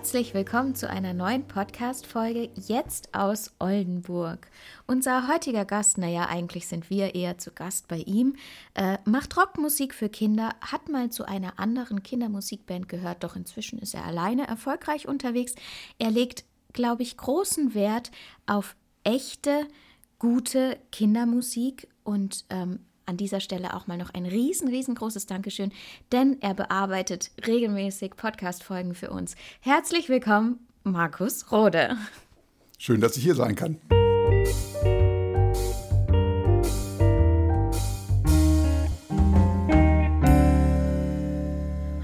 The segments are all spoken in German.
Herzlich willkommen zu einer neuen Podcast-Folge jetzt aus Oldenburg. Unser heutiger Gast, naja, eigentlich sind wir eher zu Gast bei ihm, äh, macht Rockmusik für Kinder, hat mal zu einer anderen Kindermusikband gehört, doch inzwischen ist er alleine erfolgreich unterwegs. Er legt, glaube ich, großen Wert auf echte, gute Kindermusik und ähm, an dieser Stelle auch mal noch ein riesen, riesengroßes Dankeschön, denn er bearbeitet regelmäßig Podcast-Folgen für uns. Herzlich willkommen, Markus Rode. Schön, dass ich hier sein kann.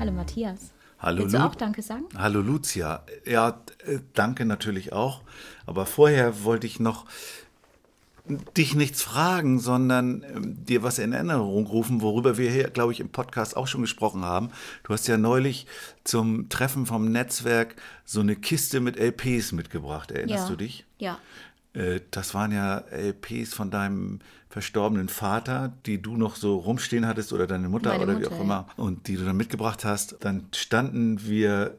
Hallo Matthias. Hallo Willst du auch Danke sagen? Hallo Lucia. Ja, äh, danke natürlich auch. Aber vorher wollte ich noch dich nichts fragen, sondern ähm, dir was in Erinnerung rufen, worüber wir hier, glaube ich, im Podcast auch schon gesprochen haben. Du hast ja neulich zum Treffen vom Netzwerk so eine Kiste mit LPs mitgebracht. Erinnerst ja. du dich? Ja. Äh, Das waren ja LPs von deinem verstorbenen Vater, die du noch so rumstehen hattest oder deine Mutter Meine oder wie Mutter, auch ja. immer und die du dann mitgebracht hast. Dann standen wir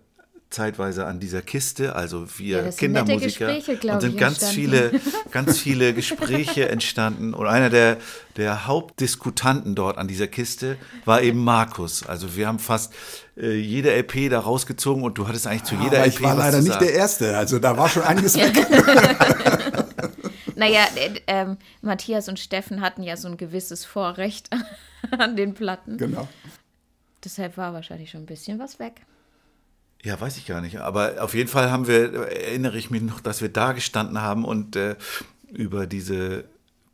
zeitweise an dieser Kiste, also wir Ja, Kindermusiker Gespräche, und sind ich, ganz entstanden. viele, ganz viele Gespräche entstanden und einer der, der Hauptdiskutanten dort an dieser Kiste war eben Markus. Also wir haben fast äh, jede LP da rausgezogen und du hattest eigentlich zu jeder Aber LP ich war was leider zu nicht der Erste. Also da war schon einiges weg. Naja, äh, ähm, Matthias und Steffen hatten ja so ein gewisses Vorrecht an den Platten. Genau. Deshalb war wahrscheinlich schon ein bisschen was weg. Ja, weiß ich gar nicht. Aber auf jeden Fall haben wir, erinnere ich mich noch, dass wir da gestanden haben und äh, über diese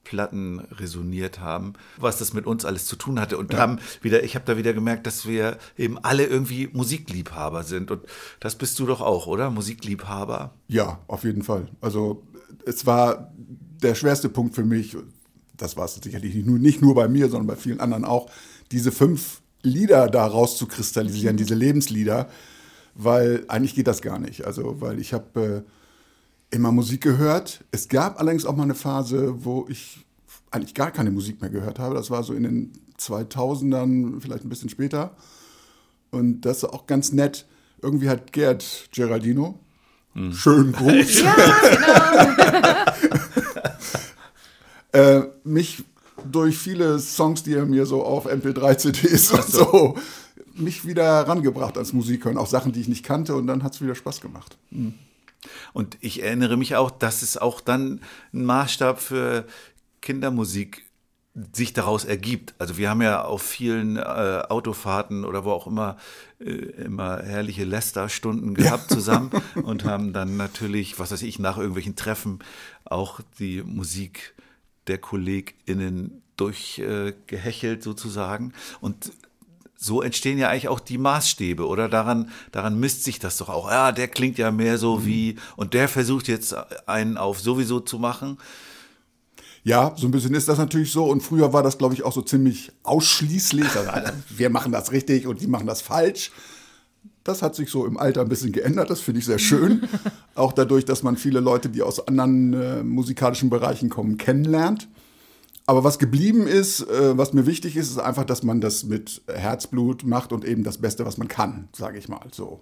Platten resoniert haben, was das mit uns alles zu tun hatte. Und haben wieder, ich habe da wieder gemerkt, dass wir eben alle irgendwie Musikliebhaber sind. Und das bist du doch auch, oder? Musikliebhaber. Ja, auf jeden Fall. Also es war der schwerste Punkt für mich, das war es sicherlich nicht nur, nicht nur bei mir, sondern bei vielen anderen auch, diese fünf Lieder da rauszukristallisieren, diese Lebenslieder, weil eigentlich geht das gar nicht. Also, weil ich habe äh, immer Musik gehört. Es gab allerdings auch mal eine Phase, wo ich eigentlich gar keine Musik mehr gehört habe. Das war so in den 2000ern, vielleicht ein bisschen später. Und das ist auch ganz nett. Irgendwie hat Gerd Geraldino, schönen Gruß, äh, mich durch viele Songs, die er mir so auf MP3-CDs und so, mich wieder rangebracht ans Musik hören. Auch Sachen, die ich nicht kannte und dann hat es wieder Spaß gemacht. Und ich erinnere mich auch, dass es auch dann ein Maßstab für Kindermusik sich daraus ergibt. Also wir haben ja auf vielen äh, Autofahrten oder wo auch immer äh, immer herrliche Lästerstunden gehabt zusammen und haben dann natürlich, was weiß ich, nach irgendwelchen Treffen auch die Musik der KollegInnen durchgehechelt äh, sozusagen. Und so entstehen ja eigentlich auch die Maßstäbe, oder? Daran, daran misst sich das doch auch. Ja, der klingt ja mehr so wie, und der versucht jetzt einen auf sowieso zu machen. Ja, so ein bisschen ist das natürlich so. Und früher war das, glaube ich, auch so ziemlich ausschließlich. Also, wir machen das richtig und die machen das falsch. Das hat sich so im Alter ein bisschen geändert. Das finde ich sehr schön. auch dadurch, dass man viele Leute, die aus anderen äh, musikalischen Bereichen kommen, kennenlernt. Aber was geblieben ist, äh, was mir wichtig ist, ist einfach, dass man das mit Herzblut macht und eben das Beste, was man kann, sage ich mal so.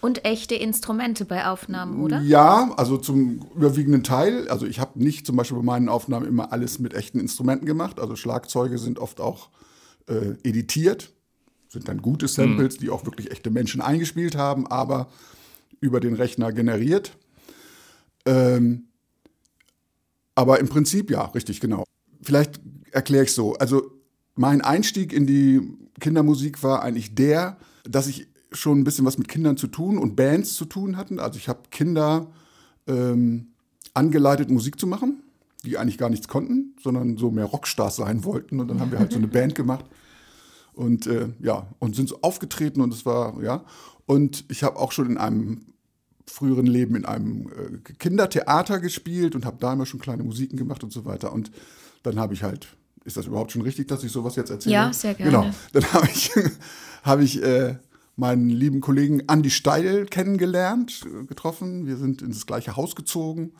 Und echte Instrumente bei Aufnahmen, oder? Ja, also zum überwiegenden Teil. Also ich habe nicht zum Beispiel bei meinen Aufnahmen immer alles mit echten Instrumenten gemacht. Also Schlagzeuge sind oft auch äh, editiert, sind dann gute Samples, die auch wirklich echte Menschen eingespielt haben, aber über den Rechner generiert. Ähm, aber im Prinzip ja, richtig, genau. Vielleicht erkläre ich so. Also mein Einstieg in die Kindermusik war eigentlich der, dass ich schon ein bisschen was mit Kindern zu tun und Bands zu tun hatten. Also ich habe Kinder ähm, angeleitet, Musik zu machen, die eigentlich gar nichts konnten, sondern so mehr Rockstars sein wollten. Und dann haben wir halt so eine Band gemacht. Und äh, ja, und sind so aufgetreten und es war, ja. Und ich habe auch schon in einem früheren Leben in einem äh, Kindertheater gespielt und habe da immer schon kleine Musiken gemacht und so weiter. Und dann habe ich halt, ist das überhaupt schon richtig, dass ich sowas jetzt erzähle? Ja, sehr gerne. Genau. Dann habe ich, hab ich äh, meinen lieben Kollegen Andy Steil kennengelernt, äh, getroffen. Wir sind ins gleiche Haus gezogen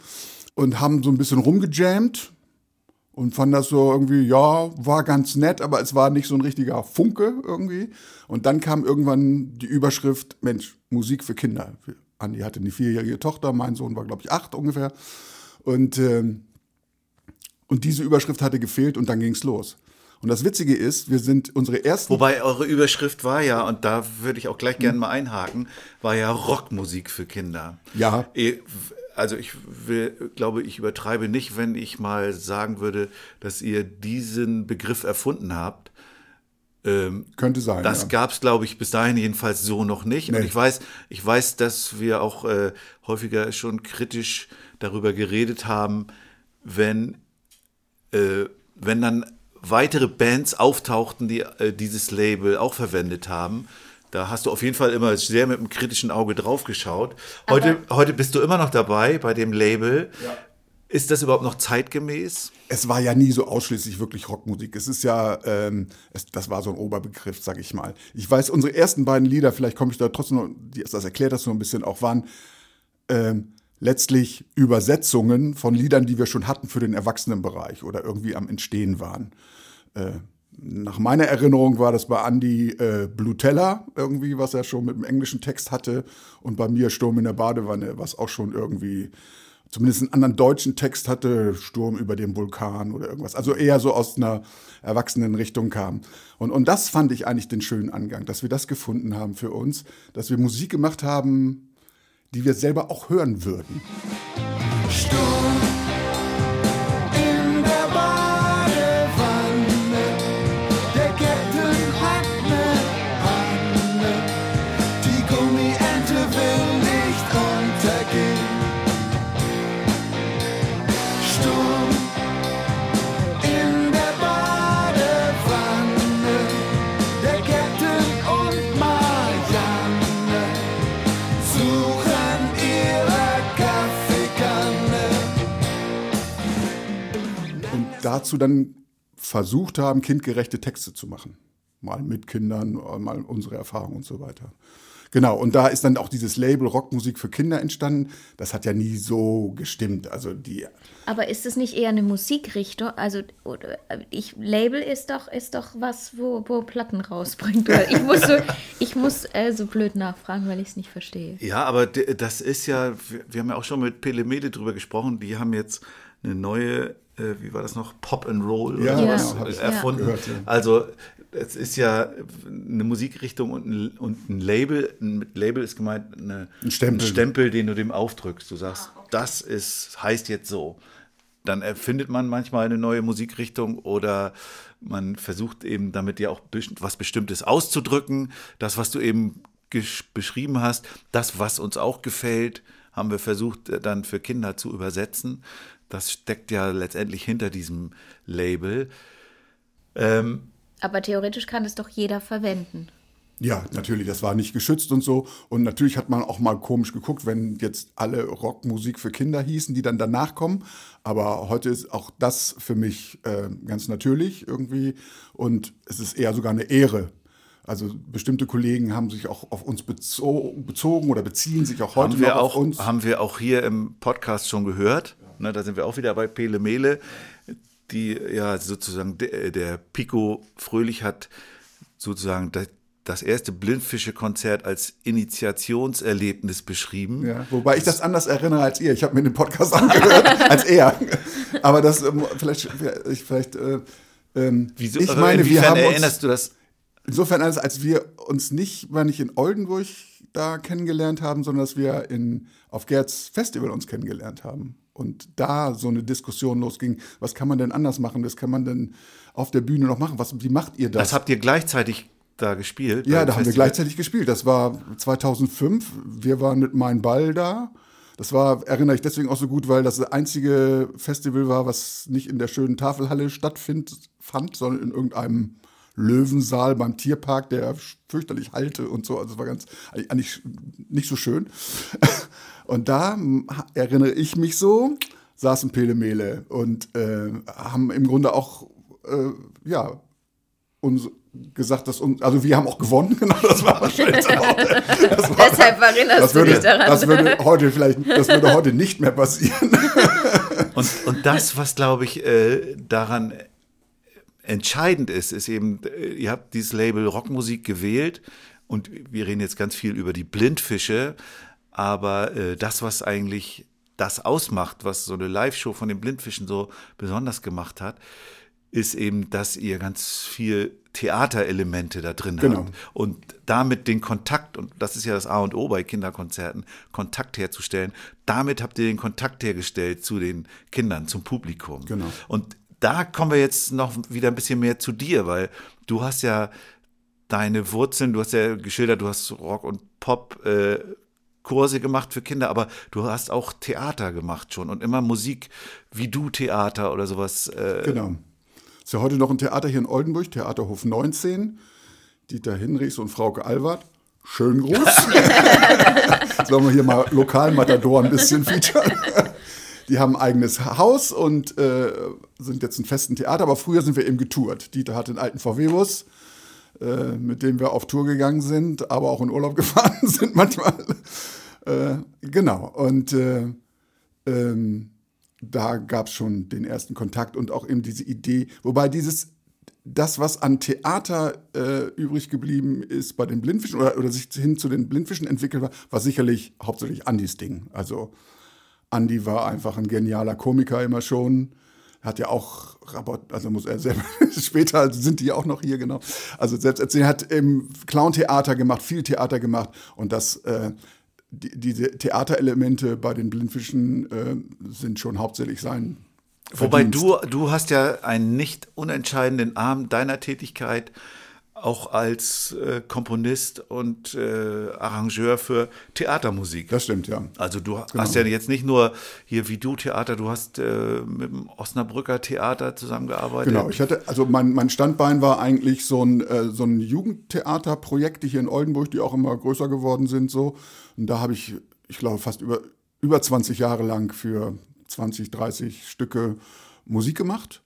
und haben so ein bisschen rumgejammt und fand das so irgendwie, ja, war ganz nett, aber es war nicht so ein richtiger Funke irgendwie. Und dann kam irgendwann die Überschrift, Mensch, Musik für Kinder. Andi hatte eine vierjährige Tochter, mein Sohn war, glaube ich, acht ungefähr. Und, ähm, und diese Überschrift hatte gefehlt und dann ging's los. Und das Witzige ist, wir sind unsere ersten. Wobei eure Überschrift war ja, und da würde ich auch gleich gerne mal einhaken, war ja Rockmusik für Kinder. Ja. Eh, Also ich will, glaube, ich übertreibe nicht, wenn ich mal sagen würde, dass ihr diesen Begriff erfunden habt. Ähm, Könnte sein. Das ja. gab es, glaube ich, bis dahin jedenfalls so noch nicht. Und Nee. ich weiß, ich weiß, dass wir auch äh, häufiger schon kritisch darüber geredet haben, wenn, äh, wenn dann weitere Bands auftauchten, die äh, dieses Label auch verwendet haben. Da hast du auf jeden Fall immer sehr mit einem kritischen Auge drauf geschaut. Heute, heute bist du immer noch dabei bei dem Label. Ist das überhaupt noch zeitgemäß? es war ja nie so ausschließlich wirklich Rockmusik. Es ist ja, ähm, es, das war so ein Oberbegriff, sag ich mal. Ich weiß, unsere ersten beiden Lieder, vielleicht komme ich da trotzdem noch, das erklärt das so ein bisschen auch, waren ähm, letztlich Übersetzungen von Liedern, die wir schon hatten für den Erwachsenenbereich oder irgendwie am Entstehen waren. Äh, nach meiner Erinnerung war das bei Andy äh, Blutella irgendwie, was er schon mit dem englischen Text hatte und bei mir Sturm in der Badewanne, was auch schon irgendwie zumindest einen anderen deutschen Text hatte, Sturm über dem Vulkan oder irgendwas. Also eher so aus einer erwachsenen Richtung kam. Und, und das fand ich eigentlich den schönen Angang, dass wir das gefunden haben für uns, dass wir Musik gemacht haben, die wir selber auch hören würden. Sturm dazu dann versucht haben, kindgerechte Texte zu machen. Mal mit Kindern, mal unsere Erfahrungen und so weiter. Genau, und da ist dann auch dieses Label Rockmusik für Kinder entstanden. Das hat ja nie so gestimmt. Also die, Aber ist es nicht eher eine Musikrichtung? Also oder, ich Label ist doch ist doch was, wo, wo Platten rausbringt. Ich muss so, ich muss äh, so blöd nachfragen, weil ich es nicht verstehe. Ja, aber das ist ja, wir, haben ja auch schon mit Pelemede drüber gesprochen, die haben jetzt eine neue, wie war das noch, Pop and Roll Ja, oder genau, sowas hab ich erfunden. gehört, ja. Also es ist ja eine Musikrichtung und ein, und ein Label, ein Label ist gemeint eine, Ein Stempel. Stempel, den du dem aufdrückst. Du sagst, das ist, heißt jetzt so. Dann erfindet man manchmal eine neue Musikrichtung oder man versucht eben damit ja auch was Bestimmtes auszudrücken. Das, was du eben beschrieben hast, das, was uns auch gefällt, haben wir versucht äh, dann für Kinder zu übersetzen. Das steckt ja letztendlich hinter diesem Label. Ähm, Aber theoretisch kann es doch jeder verwenden. ja, natürlich, das war nicht geschützt und so. Und natürlich hat man auch mal komisch geguckt, wenn jetzt alle Rockmusik für Kinder hießen, die dann danach kommen. Aber heute ist auch das für mich äh, ganz natürlich irgendwie. Und es ist eher sogar eine Ehre. Also bestimmte Kollegen haben sich auch auf uns bezo bezogen oder beziehen sich auch heute haben wir noch auch, auf uns. Haben wir auch hier im Podcast schon gehört. Ne, da sind wir auch wieder bei Pele Mele, die ja sozusagen der, der Pico Fröhlich hat sozusagen das, das erste Blindfische-Konzert als Initiationserlebnis beschrieben. Ja, wobei ich das anders erinnere als ihr. Ich habe mir den Podcast angehört als er. Aber das ähm, vielleicht, ich vielleicht. Äh, ähm, Wieso, ich also meine, wir haben uns, erinnerst du das? Insofern, als, als wir uns nicht, war nicht in Oldenburg da kennengelernt haben, sondern dass wir in, auf Gerds Festival uns kennengelernt haben. Und da so eine Diskussion losging, was kann man denn anders machen, was kann man denn auf der Bühne noch machen, was, wie macht ihr das? Das habt ihr gleichzeitig da gespielt? ja, da haben wir Festival? gleichzeitig gespielt. Das war 2005, wir waren mit Mein Ball da. Das war, erinnere ich deswegen auch so gut, weil das das einzige Festival war, was nicht in der schönen Tafelhalle stattfand, fand, sondern in irgendeinem Löwensaal beim Tierpark, der fürchterlich halte und so. Also es war ganz eigentlich nicht so schön. Und da erinnere ich mich so, saßen Pele Mele und äh, haben im Grunde auch äh, ja uns gesagt, dass uns, also wir haben auch gewonnen, genau, das war wahrscheinlich das war, Deshalb erinnerst das du würde, dich daran. Das würde heute vielleicht, das würde heute nicht mehr passieren. Und, und das, was glaube ich äh, daran entscheidend ist, ist eben, äh, ihr habt dieses Label Rockmusik gewählt und wir reden jetzt ganz viel über die Blindfische, aber äh, das, was eigentlich das ausmacht, was so eine Live-Show von den Blindfischen so besonders gemacht hat, ist eben, dass ihr ganz viel Theaterelemente da drin Genau. habt und damit den Kontakt, und das ist ja das A und O bei Kinderkonzerten, Kontakt herzustellen, damit habt ihr den Kontakt hergestellt zu den Kindern, zum Publikum. Genau. Und da kommen wir jetzt noch wieder ein bisschen mehr zu dir, weil du hast ja deine Wurzeln, du hast ja geschildert, du hast Rock und Pop äh, Kurse gemacht für Kinder, aber du hast auch Theater gemacht schon und immer Musik wie du Theater oder sowas. Äh, Genau. Ist ja heute noch ein Theater hier in Oldenburg, Theaterhof 19. Dieter Hinrichs und Frauke Alward. Schönen Gruß. Sollen wir hier mal lokal Matador ein bisschen featuren. Die haben ein eigenes Haus und äh, sind jetzt ein festen Theater, aber früher sind wir eben getourt. Dieter hatte einen alten VW-Bus, äh, mit dem wir auf Tour gegangen sind, aber auch in Urlaub gefahren sind manchmal. Äh, genau. Und äh, ähm, da gab es schon den ersten Kontakt und auch eben diese Idee, wobei dieses, das, was an Theater äh, übrig geblieben ist bei den Blindfischen oder, oder sich hin zu den Blindfischen entwickelt war, war sicherlich hauptsächlich Andys Ding. Also Andy war einfach ein genialer Komiker immer schon. Hat ja auch, Rapport, also muss er selber, später sind die auch noch hier, genau. Also selbst erzählen, hat im Clown-Theater gemacht, viel Theater gemacht und das, äh, die, diese Theaterelemente bei den Blindfischen äh, sind schon hauptsächlich sein. Wobei Verdienst. du, du hast ja einen nicht unentscheidenden Arm deiner Tätigkeit auch als äh, Komponist und äh, Arrangeur für Theatermusik. Das stimmt, ja. Also du hast ja jetzt nicht nur hier wie du Theater, du hast äh, mit dem Osnabrücker Theater zusammengearbeitet. Genau, ich hatte, also mein, mein Standbein war eigentlich so ein, äh, so ein Jugendtheaterprojekt, die hier in Oldenburg, die auch immer größer geworden sind, so. Und da habe ich, ich glaube, fast über, über 20 Jahre lang für 20, 30 Stücke Musik gemacht.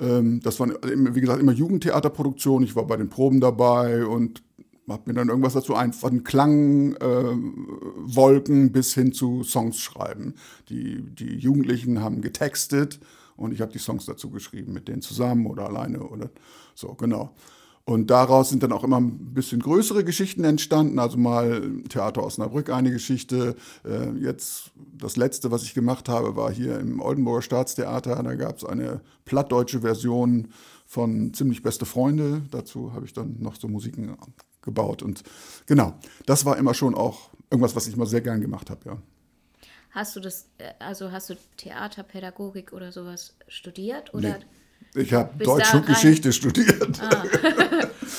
Ähm, das waren, wie gesagt, immer Jugendtheaterproduktionen. Ich war bei den Proben dabei und habe mir dann irgendwas dazu ein, von Klangwolken bis hin zu Songs schreiben. Die, die Jugendlichen haben getextet und ich habe die Songs dazu geschrieben, mit denen zusammen oder alleine oder so, genau. Und daraus sind dann auch immer ein bisschen größere Geschichten entstanden. Also mal Theater Osnabrück eine Geschichte. Äh, jetzt das letzte, was ich gemacht habe, war hier im Oldenburger Staatstheater. Da gab es eine plattdeutsche Version von Ziemlich beste Freunde. Dazu habe ich dann noch so Musiken gebaut. Und genau, das war immer schon auch irgendwas, was ich mal sehr gern gemacht habe, ja. Hast du das, äh, also hast du Theaterpädagogik oder sowas studiert? Oder Nee. Ich habe Deutsch da und rein- Geschichte studiert.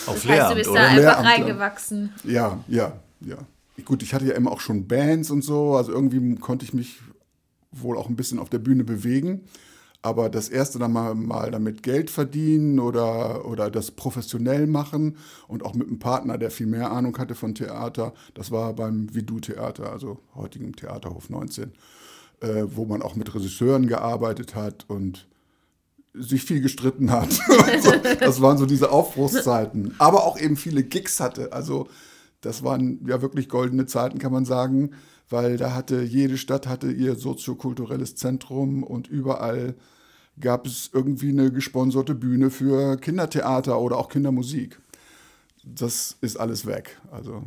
Auf das heißt, du Lehramt, bist da oder? einfach Lehramt, ja. reingewachsen? Ja, ja, ja. Gut, ich hatte ja immer auch schon Bands und so, also irgendwie konnte ich mich wohl auch ein bisschen auf der Bühne bewegen. Aber das erste dann mal, mal damit Geld verdienen oder, oder das professionell machen und auch mit einem Partner, der viel mehr Ahnung hatte von Theater, das war beim Vidu-Theater, also heutigem Theaterhof 19, äh, wo man auch mit Regisseuren gearbeitet hat und sich viel gestritten hat. so, das waren so diese Aufbruchszeiten. Aber auch eben viele Gigs hatte. Also das waren ja wirklich goldene Zeiten, kann man sagen, weil da hatte jede Stadt hatte ihr soziokulturelles Zentrum und überall gab es irgendwie eine gesponserte Bühne für Kindertheater oder auch Kindermusik. Das ist alles weg. Also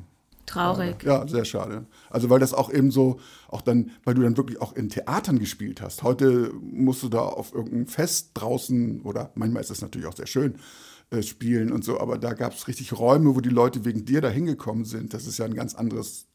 Traurig. ja, sehr schade. Also weil das auch eben so, auch dann, weil du dann wirklich auch in Theatern gespielt hast. Heute musst du da auf irgendeinem Fest draußen, oder manchmal ist das natürlich auch sehr schön, äh, spielen und so, aber da gab es richtig Räume, wo die Leute wegen dir da hingekommen sind. Das ist ja ein ganz anderes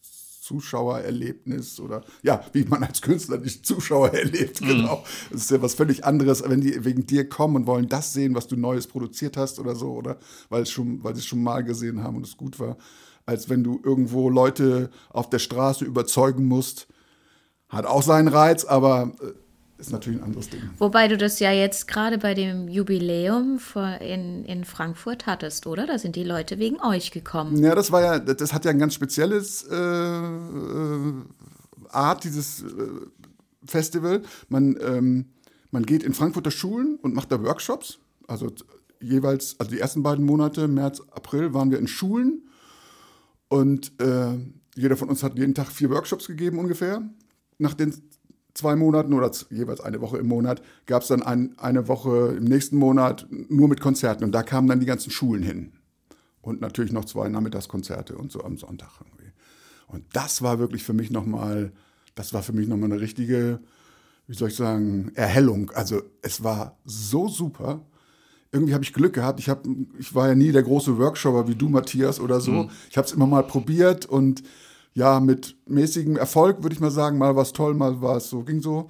Zuschauererlebnis oder ja, wie man als Künstler die Zuschauer erlebt, genau. Das ist ja was völlig anderes, wenn die wegen dir kommen und wollen das sehen, was du Neues produziert hast oder so, oder weil, es schon, weil sie es schon mal gesehen haben und es gut war, als wenn du irgendwo Leute auf der Straße überzeugen musst. Hat auch seinen Reiz, aber äh, ist natürlich ein anderes Ding. Wobei du das ja jetzt gerade bei dem Jubiläum in, in Frankfurt hattest, oder? Da sind die Leute wegen euch gekommen. Ja, das war ja, das hat ja ein ganz spezielles äh, äh, Art, dieses äh, Festival. Man, ähm, man geht in Frankfurter Schulen und macht da Workshops. Also jeweils, also die ersten beiden Monate, März, April, waren wir in Schulen. Und äh, jeder von uns hat jeden Tag vier Workshops gegeben ungefähr. Nach den zwei Monaten oder jeweils eine Woche im Monat gab es dann ein, eine Woche im nächsten Monat nur mit Konzerten. Und da kamen dann die ganzen Schulen hin. Und natürlich noch zwei Nachmittagskonzerte und so am Sonntag irgendwie. Und das war wirklich für mich nochmal, das war für mich nochmal eine richtige, wie soll ich sagen, Erhellung. Also es war so super. Irgendwie habe ich Glück gehabt. Ich, hab, ich war ja nie der große Workshopper wie du, Matthias, oder so. Ich habe es immer mal probiert und ja, mit mäßigem Erfolg, würde ich mal sagen. Mal war es toll, mal war es so, ging so.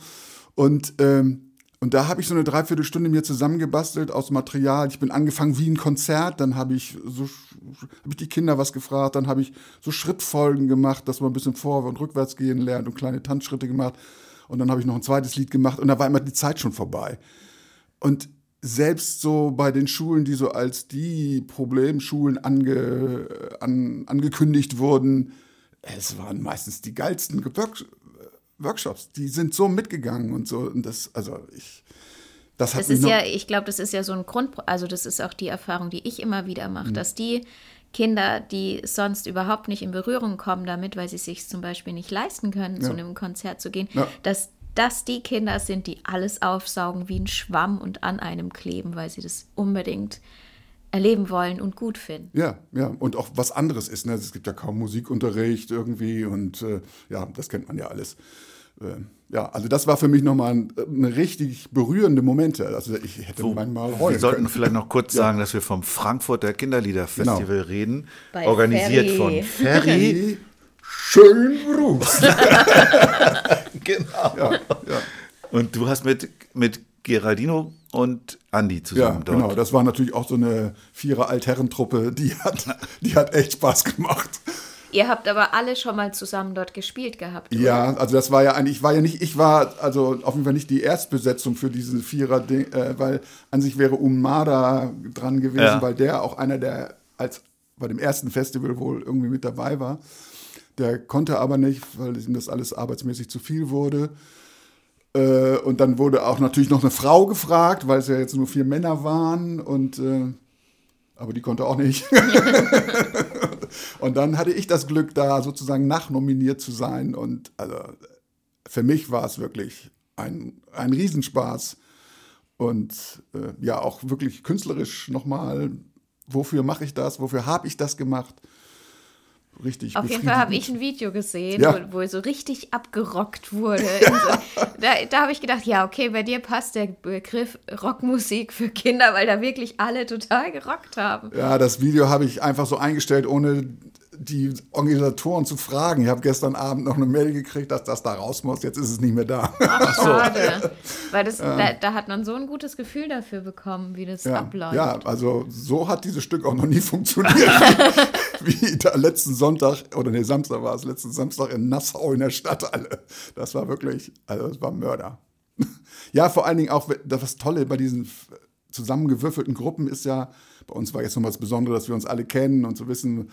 Und, ähm, und da habe ich so eine Dreiviertelstunde mir zusammengebastelt aus Material. Ich bin angefangen wie ein Konzert, dann habe ich so habe ich die Kinder was gefragt, dann habe ich so Schrittfolgen gemacht, dass man ein bisschen vor- und rückwärts gehen lernt und kleine Tanzschritte gemacht. Und dann habe ich noch ein zweites Lied gemacht und da war immer die Zeit schon vorbei. Und selbst so bei den Schulen, die so als die Problemschulen ange, an, angekündigt wurden, es waren meistens die geilsten Work, Workshops. Die sind so mitgegangen und so. Und das, also ich, das hat Das ist ja, ich glaube, das ist ja so ein Grund, also das ist auch die Erfahrung, die ich immer wieder mache, dass die Kinder, die sonst überhaupt nicht in Berührung kommen damit, weil sie sich zum Beispiel nicht leisten können, zu Ja. einem Konzert zu gehen, Ja. dass das die Kinder sind, die alles aufsaugen wie ein Schwamm und an einem kleben, weil sie das unbedingt erleben wollen und gut finden. Ja, ja, und auch was anderes ist. Ne? Es gibt ja kaum Musikunterricht irgendwie und äh, ja, das kennt man ja alles. Äh, ja, also das war für mich nochmal ein, eine richtig berührende Momente. Also ich hätte manchmal heulen Wir sollten können. vielleicht noch kurz sagen, dass wir vom Frankfurter Kinderliederfestival Genau. reden, Bei organisiert Ferry. von Ferry. Schön Bruce. genau. ja, ja. Und du hast mit, mit Geraldino und Andi Ja, zusammen dort. genau. Das war natürlich auch so eine vierer Altherrentruppe, die hat, die hat echt Spaß gemacht. Ihr habt aber alle schon mal zusammen dort gespielt gehabt. oder? Ja, also das war ja eigentlich, ich war ja nicht, ich war also auf jeden Fall nicht die Erstbesetzung für diese Vierer, äh, weil an sich wäre Umada dran gewesen, Ja. weil der auch einer der als bei dem ersten Festival wohl irgendwie mit dabei war. Der konnte aber nicht, weil ihm das alles arbeitsmäßig zu viel wurde. Äh, und dann wurde auch natürlich noch eine Frau gefragt, weil es ja jetzt nur vier Männer waren und äh, aber die konnte auch nicht. und dann hatte ich das Glück, da sozusagen nachnominiert zu sein. Und also für mich war es wirklich ein, ein Riesenspaß. Und äh, ja, auch wirklich künstlerisch nochmal, wofür mache ich das? Wofür habe ich das gemacht? Richtig. Auf jeden Fall habe ich ein Video gesehen, Ja. wo, wo so richtig abgerockt wurde. So, da da habe ich gedacht, ja, okay, bei dir passt der Begriff Rockmusik für Kinder, weil da wirklich alle total gerockt haben. Ja, das Video habe ich einfach so eingestellt, ohne die Organisatoren zu fragen. Ich habe gestern Abend noch eine Mail gekriegt, dass das da raus muss. Jetzt ist es nicht mehr da. Ach, schade. Weil das, da, da hat man so ein gutes Gefühl dafür bekommen, wie das Ja, abläuft. ja, also so hat dieses Stück auch noch nie funktioniert. Wie da letzten Sonntag, oder nee, Samstag war es, letzten Samstag in Nassau in der Stadthalle. Das war wirklich, also das war Mörder. Ja, vor allen Dingen auch, das Tolle bei diesen zusammengewürfelten Gruppen ist ja, bei uns war jetzt nochmal das Besondere, dass wir uns alle kennen und so wissen,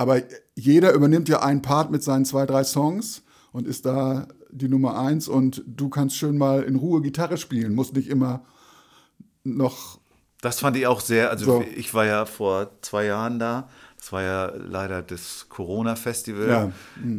aber jeder übernimmt ja einen Part mit seinen zwei, drei Songs und ist da die Nummer eins und du kannst schön mal in Ruhe Gitarre spielen, musst nicht immer noch Das fand ich auch sehr, also So. ich war ja vor zwei Jahren da. Das war ja leider das Corona-Festival, Ja.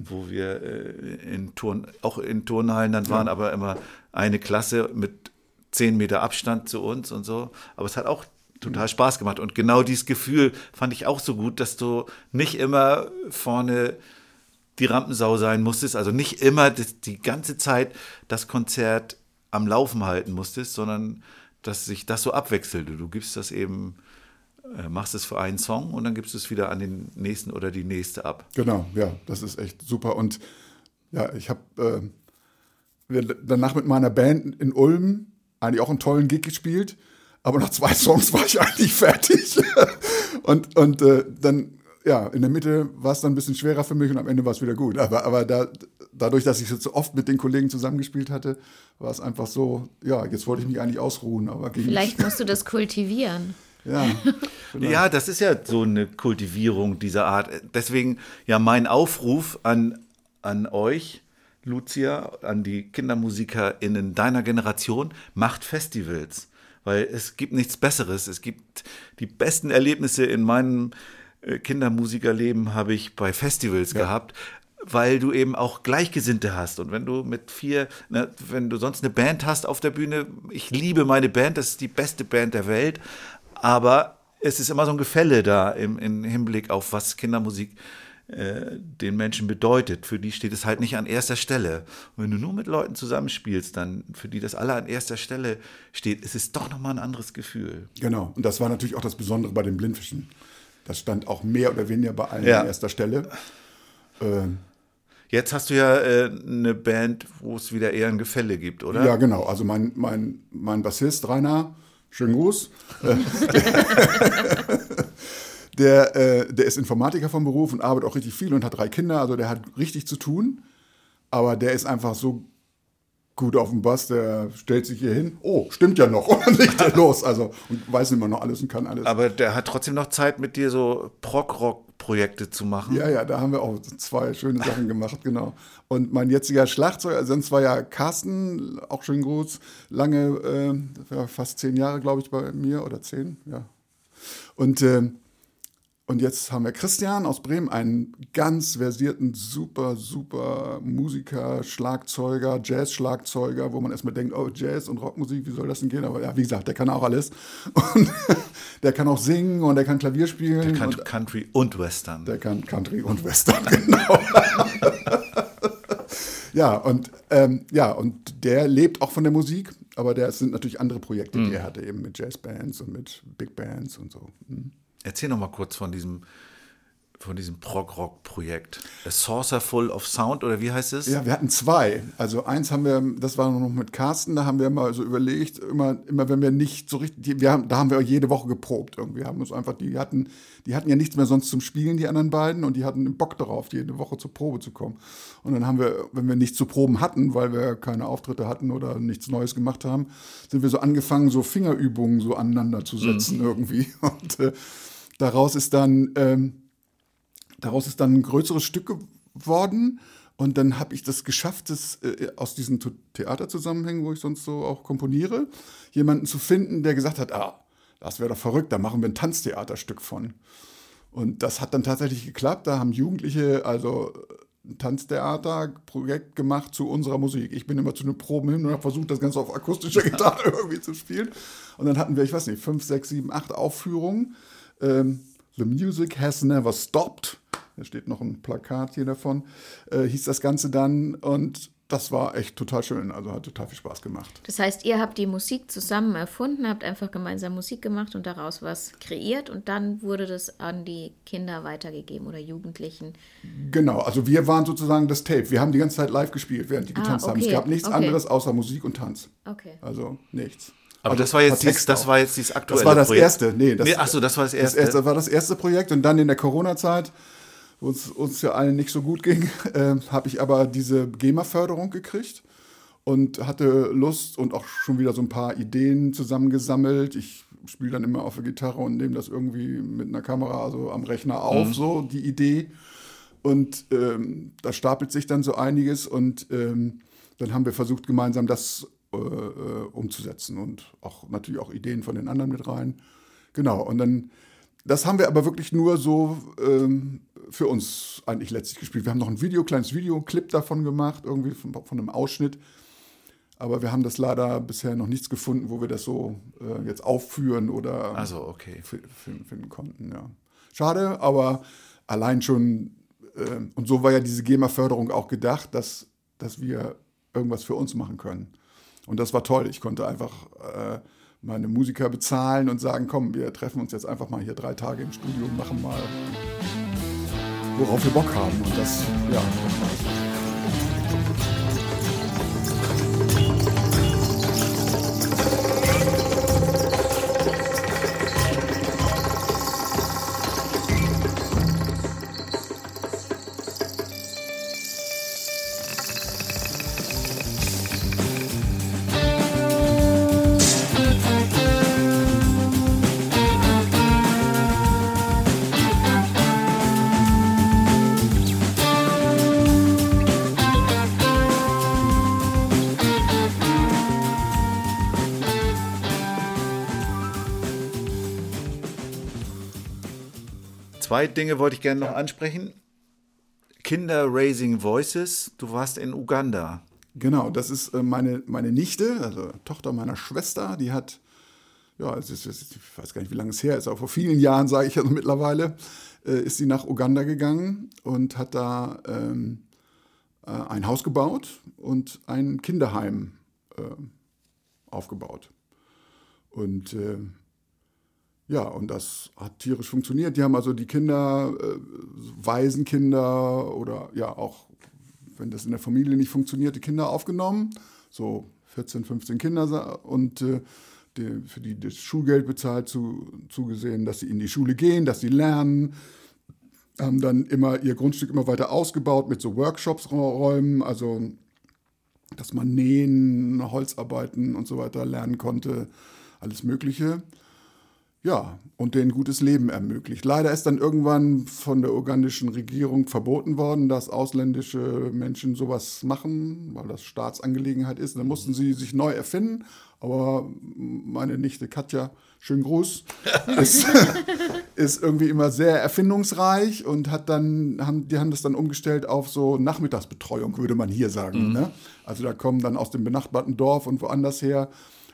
wo wir äh, in Turn, auch in Turnhallen dann waren, aber immer eine Klasse mit zehn Meter Abstand zu uns und so. Aber es hat auch total Spaß gemacht. Und genau dieses Gefühl fand ich auch so gut, dass du nicht immer vorne die Rampensau sein musstest, also nicht immer die ganze Zeit das Konzert am Laufen halten musstest, sondern dass sich das so abwechselte. Du gibst das eben, äh, machst es für einen Song und dann gibst du es wieder an den nächsten oder die nächste ab. Genau, ja, das ist echt super. Und ja, ich habe äh, danach mit meiner Band in Ulm eigentlich auch einen tollen Gig gespielt, aber nach zwei Songs war ich eigentlich fertig. und und äh, dann ja, in der Mitte war es dann ein bisschen schwerer für mich und am Ende war es wieder gut. Aber, aber da, dadurch, dass ich so oft mit den Kollegen zusammengespielt hatte, war es einfach so, ja, jetzt wollte ich mich eigentlich ausruhen, aber ging Vielleicht nicht. musst du das kultivieren. Ja, Ja, das ist ja so eine Kultivierung dieser Art. Deswegen ja mein Aufruf an, an euch, Lucia, an die KindermusikerInnen deiner Generation, macht Festivals. Weil es gibt nichts Besseres. Es gibt die besten Erlebnisse in meinem äh, Kindermusikerleben habe ich bei Festivals gehabt, weil du eben auch Gleichgesinnte hast. Und wenn du mit vier, ne, wenn du sonst eine Band hast auf der Bühne, ich liebe meine Band, das ist die beste Band der Welt, aber es ist immer so ein Gefälle da im, im Hinblick auf was Kindermusik äh, den Menschen bedeutet. Für die steht es halt nicht an erster Stelle. Und wenn du nur mit Leuten zusammenspielst, dann für die das alle an erster Stelle steht, ist es doch nochmal ein anderes Gefühl. genau. Und das war natürlich auch das Besondere bei den Blindfischen. Das stand auch mehr oder weniger bei allen Ja. an erster Stelle. Ähm, Jetzt hast du ja äh, eine Band, wo es wieder eher ein Gefälle gibt, oder? Ja, genau. Also mein, mein, mein Bassist Rainer, schönen Gruß. Der, äh, der ist Informatiker vom Beruf und arbeitet auch richtig viel und hat drei Kinder. Also der hat richtig zu tun. Aber der ist einfach so gut auf dem Bass, der stellt sich hier hin. Oh, stimmt ja noch. Und dann legt er los. Also und weiß immer noch alles und kann alles. Aber der hat trotzdem noch Zeit, mit dir so Prog-Rock-Projekte zu machen. Ja, ja, da haben wir auch zwei schöne Sachen gemacht, genau. Und mein jetziger Schlagzeuger, also sonst war ja Carsten, auch schön groß, lange, äh, fast zehn Jahre, glaube ich, bei mir oder zehn, ja. Und, äh, und jetzt haben wir Christian aus Bremen, einen ganz versierten, super, super Musiker, Schlagzeuger, Jazz-Schlagzeuger, wo man erstmal denkt, oh, Jazz und Rockmusik, wie soll das denn gehen? Aber ja, wie gesagt, der kann auch alles. Und der kann auch singen und der kann Klavier spielen. Der kann und, Country und Western. der kann Country und Western, genau. ja, und, ähm, ja, und der lebt auch von der Musik, aber der sind natürlich andere Projekte, die er hatte, eben mit Jazzbands und mit Big Bands und so. Mhm. Erzähl noch mal kurz von diesem, von diesem Prog-Rock-Projekt. A Saucer Full of Sound, oder wie heißt es? Ja, wir hatten zwei. Also eins haben wir, das war noch mit Carsten, da haben wir mal so überlegt, immer, immer wenn wir nicht so richtig, wir haben, da haben wir jede Woche geprobt irgendwie, haben uns einfach, die hatten, die hatten ja nichts mehr sonst zum Spielen, die anderen beiden, und die hatten Bock darauf, jede Woche zur Probe zu kommen. Und dann haben wir, wenn wir nichts zu proben hatten, weil wir keine Auftritte hatten oder nichts Neues gemacht haben, sind wir so angefangen, so Fingerübungen so aneinander zu setzen irgendwie. Und äh, daraus ist dann, ähm, daraus ist dann ein größeres Stück geworden. Und dann habe ich das geschafft, das, äh, aus diesen Theaterzusammenhängen, wo ich sonst so auch komponiere, jemanden zu finden, der gesagt hat, ah, das wäre doch verrückt, da machen wir ein Tanztheaterstück von. Und das hat dann tatsächlich geklappt. Da haben Jugendliche also ein Tanztheaterprojekt gemacht zu unserer Musik. Ich bin immer zu den Proben hin und habe versucht, das Ganze auf akustischer Gitarre irgendwie zu spielen. Und dann hatten wir, ich weiß nicht, fünf, sechs, sieben, acht Aufführungen. Ähm, The Music Has Never Stopped. Da steht noch ein Plakat hier davon. Äh, hieß das Ganze dann. Und das war echt total schön. Also hat total viel Spaß gemacht. Das heißt, ihr habt die Musik zusammen erfunden, habt einfach gemeinsam Musik gemacht und daraus was kreiert und dann wurde das an die Kinder weitergegeben oder Jugendlichen. Genau, also wir waren sozusagen das Tape. Wir haben die ganze Zeit live gespielt, während die getanzt haben. Es okay, gab nichts okay. anderes außer Musik und Tanz. Okay. Also nichts. Aber das war jetzt dieses, das war jetzt dieses aktuelle Das war das Projekt. erste. Nee, das, Nee, ach so, das war das erste. Das, erste war das erste Projekt und dann in der Corona-Zeit, wo es uns ja allen nicht so gut ging, äh, habe ich aber diese GEMA-Förderung gekriegt und hatte Lust und auch schon wieder so ein paar Ideen zusammengesammelt. Ich spiele dann immer auf der Gitarre und nehme das irgendwie mit einer Kamera also am Rechner auf, so die Idee. Und ähm, da stapelt sich dann so einiges und ähm, dann haben wir versucht, gemeinsam das äh, äh, umzusetzen und auch natürlich auch Ideen von den anderen mit rein. Genau, und dann, das haben wir aber wirklich nur so ähm, für uns eigentlich letztlich gespielt. Wir haben noch ein Video, kleines Videoclip davon gemacht, irgendwie von, von einem Ausschnitt. Aber wir haben das leider bisher noch nichts gefunden, wo wir das so äh, jetzt aufführen oder Also, okay. fi- finden, finden konnten. Ja. Schade, aber allein schon, äh, und so war ja diese GEMA-Förderung auch gedacht, dass, dass wir irgendwas für uns machen können. Und das war toll. Ich konnte einfach äh, meine Musiker bezahlen und sagen, komm, wir treffen uns jetzt einfach mal hier drei Tage im Studio und machen mal, worauf wir Bock haben. Und das, ja, das war's. Zwei Dinge wollte ich gerne noch ansprechen. Kinder Raising Voices. Du warst in Uganda. Genau, das ist äh, meine, meine Nichte, also Tochter meiner Schwester, die hat, ja, es ist, ich weiß gar nicht, wie lange es her ist, aber vor vielen Jahren, sage ich also mittlerweile, äh, ist sie nach Uganda gegangen und hat da ähm, äh, ein Haus gebaut und ein Kinderheim äh, aufgebaut. Und äh, ja, und das hat tierisch funktioniert. Die haben also die Kinder, äh, Waisenkinder oder ja auch, wenn das in der Familie nicht funktioniert, die Kinder aufgenommen. So 14, 15 Kinder und äh, die, für die das Schulgeld bezahlt, zu, zugesehen, dass sie in die Schule gehen, dass sie lernen. Haben dann immer ihr Grundstück immer weiter ausgebaut mit so Workshops-Räumen, also dass man nähen, Holzarbeiten und so weiter lernen konnte, alles Mögliche. Ja, und denen gutes Leben ermöglicht. Leider ist dann irgendwann von der ugandischen Regierung verboten worden, dass ausländische Menschen sowas machen, weil das Staatsangelegenheit ist. Dann mussten sie sich neu erfinden. Aber meine Nichte Katja, schönen Gruß, ist, ist irgendwie immer sehr erfindungsreich und hat dann, haben, die haben das dann umgestellt auf so Nachmittagsbetreuung, würde man hier sagen. Ne? Also da kommen dann aus dem benachbarten Dorf und woanders her.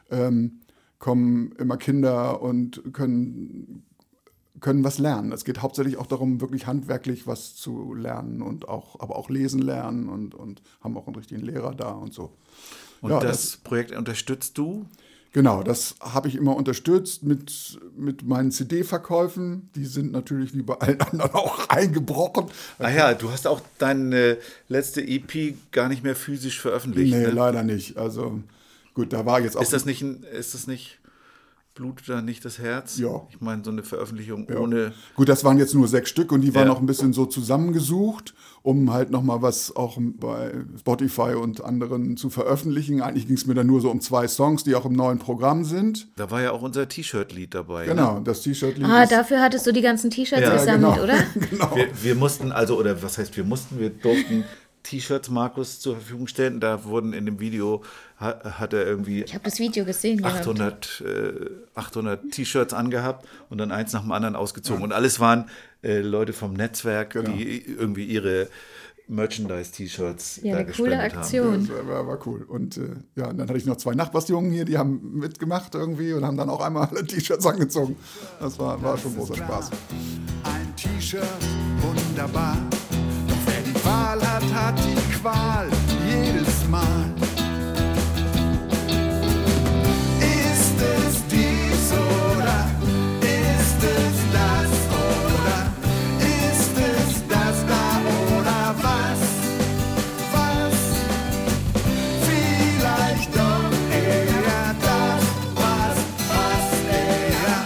Ähm, kommen immer Kinder und können, können was lernen. Es geht hauptsächlich auch darum, wirklich handwerklich was zu lernen und auch, aber auch lesen lernen und, und haben auch einen richtigen Lehrer da und so. Und Ja, das, das- Projekt unterstützt du? Genau, das habe ich immer unterstützt mit, mit meinen CD-Verkäufen. Die sind natürlich wie bei allen anderen auch eingebrochen. Ah ja, du hast auch deine letzte EP gar nicht mehr physisch veröffentlicht. Nee, ne? leider nicht. Also gut, da war jetzt auch. Ist das nicht ein, ist das nicht, blutet da nicht das Herz? Ja. Ich meine, so eine Veröffentlichung Ja. ohne. Gut, das waren jetzt nur sechs Stück und die waren Ja. noch ein bisschen so zusammengesucht, um halt nochmal was auch bei Spotify und anderen zu veröffentlichen. Eigentlich ging es mir dann nur so um zwei Songs, die auch im neuen Programm sind. Da war ja auch unser T-Shirt-Lied dabei. Genau, das T-Shirt Ah, dafür hattest du die ganzen T-Shirts Ja, gesammelt, genau. oder? genau. Ne? Wir, wir mussten also, oder was heißt, wir mussten, wir durften T-Shirts Markus zur Verfügung stellen. Da wurden in dem Video, ha- hat er irgendwie Ich habe das Video gesehen gehabt. 800, äh, 800 T-Shirts angehabt und dann eins nach dem anderen ausgezogen. Und alles waren äh, Leute vom Netzwerk, Genau. die irgendwie ihre Merchandise-T-Shirts Ja, eine coole Aktion. Das war, war, war cool. Und äh, ja, und dann hatte ich noch zwei Nachbarsjungen hier, die haben mitgemacht irgendwie und haben dann auch einmal alle T-Shirts angezogen. Das war, war schon großer Spaß. Ein T-Shirt, wunderbar. Wahl hat, hat die Qual jedes Mal. Ist es dies oder ist es das oder ist es das da oder was? Was? Vielleicht doch eher das, was, was eher.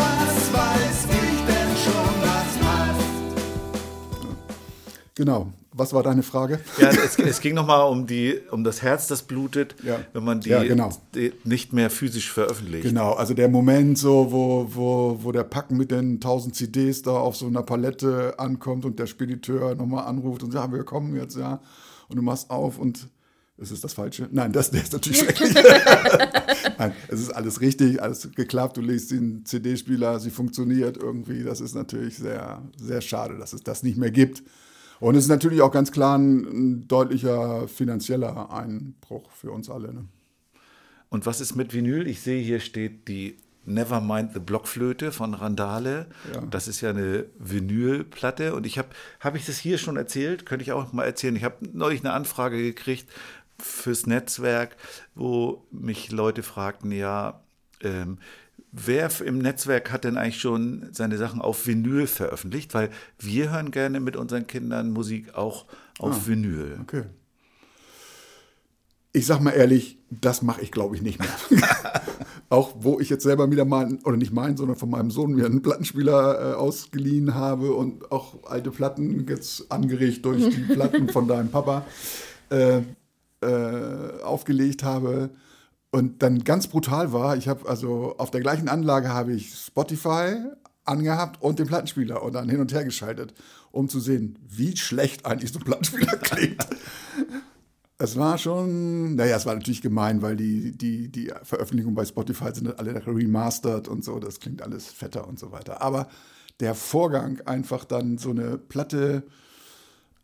Was weiß ich denn schon, was passt? Genau. Was war deine Frage? Ja, es, es ging nochmal um, die, um das Herz, das blutet, Ja. wenn man die, Ja, genau. die nicht mehr physisch veröffentlicht. Genau, also der Moment so, wo, wo, wo der Packen mit den 1000 CDs da auf so einer Palette ankommt und der Spediteur nochmal anruft und sagt, ja, wir kommen jetzt, ja. Und du machst auf und ist es das Falsche? Nein, das der ist natürlich schrecklich. Nein, es ist alles richtig, alles geklappt. Du legst den CD-Spieler, sie funktioniert irgendwie. Das ist natürlich sehr, sehr schade, dass es das nicht mehr gibt. Und es ist natürlich auch ganz klar ein, ein deutlicher finanzieller Einbruch für uns alle. Ne? Und was ist mit Vinyl? Ich sehe, hier steht die Nevermind the Blockflöte von Randale. Ja. Das ist ja eine Vinylplatte. Und ich habe, habe ich das hier schon erzählt? Könnte ich auch mal erzählen. Ich habe neulich eine Anfrage gekriegt fürs Netzwerk, wo mich Leute fragten, ja, ähm, wer im Netzwerk hat denn eigentlich schon seine Sachen auf Vinyl veröffentlicht? Weil wir hören gerne mit unseren Kindern Musik auch auf Vinyl. Okay. Ich sag mal ehrlich, das mache ich glaube ich nicht mehr. auch wo ich jetzt selber wieder meinen, oder nicht meinen, sondern von meinem Sohn mir einen Plattenspieler äh, ausgeliehen habe und auch alte Platten jetzt angeregt durch die Platten von deinem Papa äh, äh, aufgelegt habe. Und dann ganz brutal war, ich habe also auf der gleichen Anlage habe ich Spotify angehabt und den Plattenspieler und dann hin und her geschaltet, um zu sehen, wie schlecht eigentlich so ein Plattenspieler klingt. Es war schon, naja, es war natürlich gemein, weil die, die, die Veröffentlichungen bei Spotify sind alle remastered und so, das klingt alles fetter und so weiter. Aber der Vorgang, einfach dann so eine Platte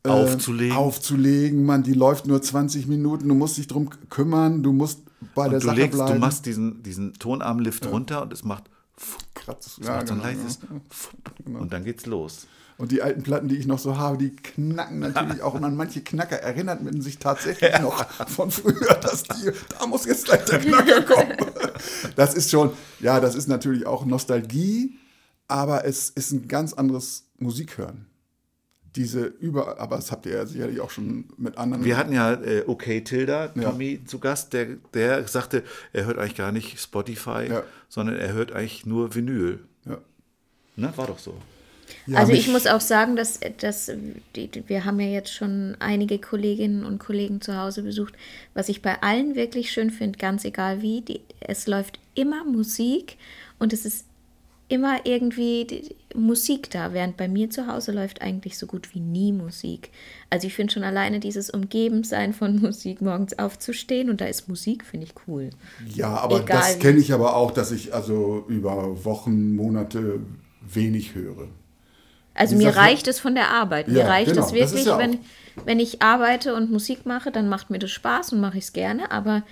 äh, Aufzulegen. aufzulegen, man, die läuft nur 20 Minuten, du musst dich drum kümmern, du musst bei der Und du, Sache legst, bleiben. du machst diesen, diesen Tonarmlift runter und es macht, Kratz, es ja, macht so ein genau, leises ja. und dann geht's los. Und die alten Platten, die ich noch so habe, die knacken natürlich auch. Und an manche Knacker erinnert man sich tatsächlich noch von früher, dass die, da muss jetzt gleich der Knacker kommen. Das ist schon, ja, das ist natürlich auch Nostalgie, aber es ist ein ganz anderes Musikhören. Diese über, aber das habt ihr ja sicherlich auch schon mit anderen. Wir hatten ja äh, Okay Tilda, Tommy, zu Gast, der, der sagte, er hört eigentlich gar nicht Spotify, Ja. sondern er hört eigentlich nur Vinyl. ja. Ne? War doch so. Ja, also ich muss auch sagen, dass, dass die- wir haben ja jetzt schon einige Kolleginnen und Kollegen zu Hause besucht. Was ich bei allen wirklich schön finde, ganz egal wie, die, es läuft immer Musik und es ist immer irgendwie Musik da, während bei mir zu Hause läuft eigentlich so gut wie nie Musik. Also ich finde schon alleine dieses Umgebensein von Musik, morgens aufzustehen und da ist Musik, finde ich cool. Ja, aber Egal das kenne ich aber auch, dass ich also über Wochen, Monate wenig höre. Also mir reicht es von der Arbeit. Mir Ja, reicht genau, es wirklich, ja wenn, wenn ich arbeite und Musik mache, dann macht mir das Spaß und mache ich es gerne. Aber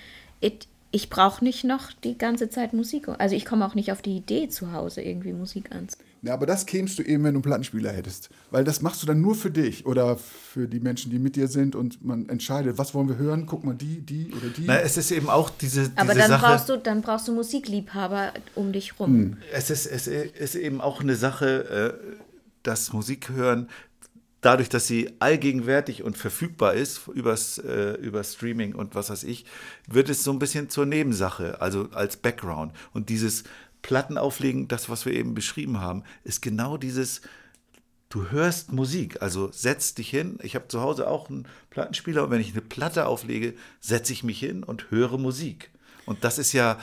it, ich brauche nicht noch die ganze Zeit Musik. Also ich komme auch nicht auf die Idee, zu Hause irgendwie Musik anzunehmen. Ja, aber das kämst du eben, wenn du einen Plattenspieler hättest. Weil das machst du dann nur für dich oder für die Menschen, die mit dir sind und man entscheidet, was wollen wir hören? Guck mal, die, die oder die. Na, es ist eben auch diese, diese Aber dann Sache. brauchst, du, dann brauchst du Musikliebhaber um dich rum. Es ist, es ist eben auch eine Sache, äh, dass Musik hören, dadurch, dass sie allgegenwärtig und verfügbar ist übers, äh, über Streaming und was weiß ich, wird es so ein bisschen zur Nebensache, also als Background. Und dieses Plattenauflegen, das, was wir eben beschrieben haben, ist genau dieses, du hörst Musik, also setz dich hin. Ich habe zu Hause auch einen Plattenspieler und wenn ich eine Platte auflege, setze ich mich hin und höre Musik. Und das ist ja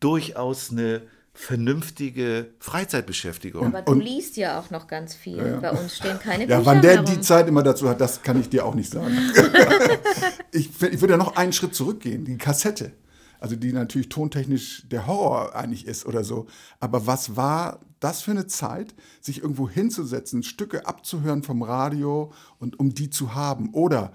durchaus eine vernünftige Freizeitbeschäftigung. Aber du liest ja auch noch ganz viel. Bei uns stehen keine ja, Bücher wann mehr der die. Zeit immer dazu hat, das kann ich dir auch nicht sagen. ich, ich würde ja noch einen Schritt zurückgehen, die Kassette. Also die natürlich tontechnisch der Horror eigentlich ist oder so. Aber was war das für eine Zeit, sich irgendwo hinzusetzen, Stücke abzuhören vom Radio und um die zu haben? Oder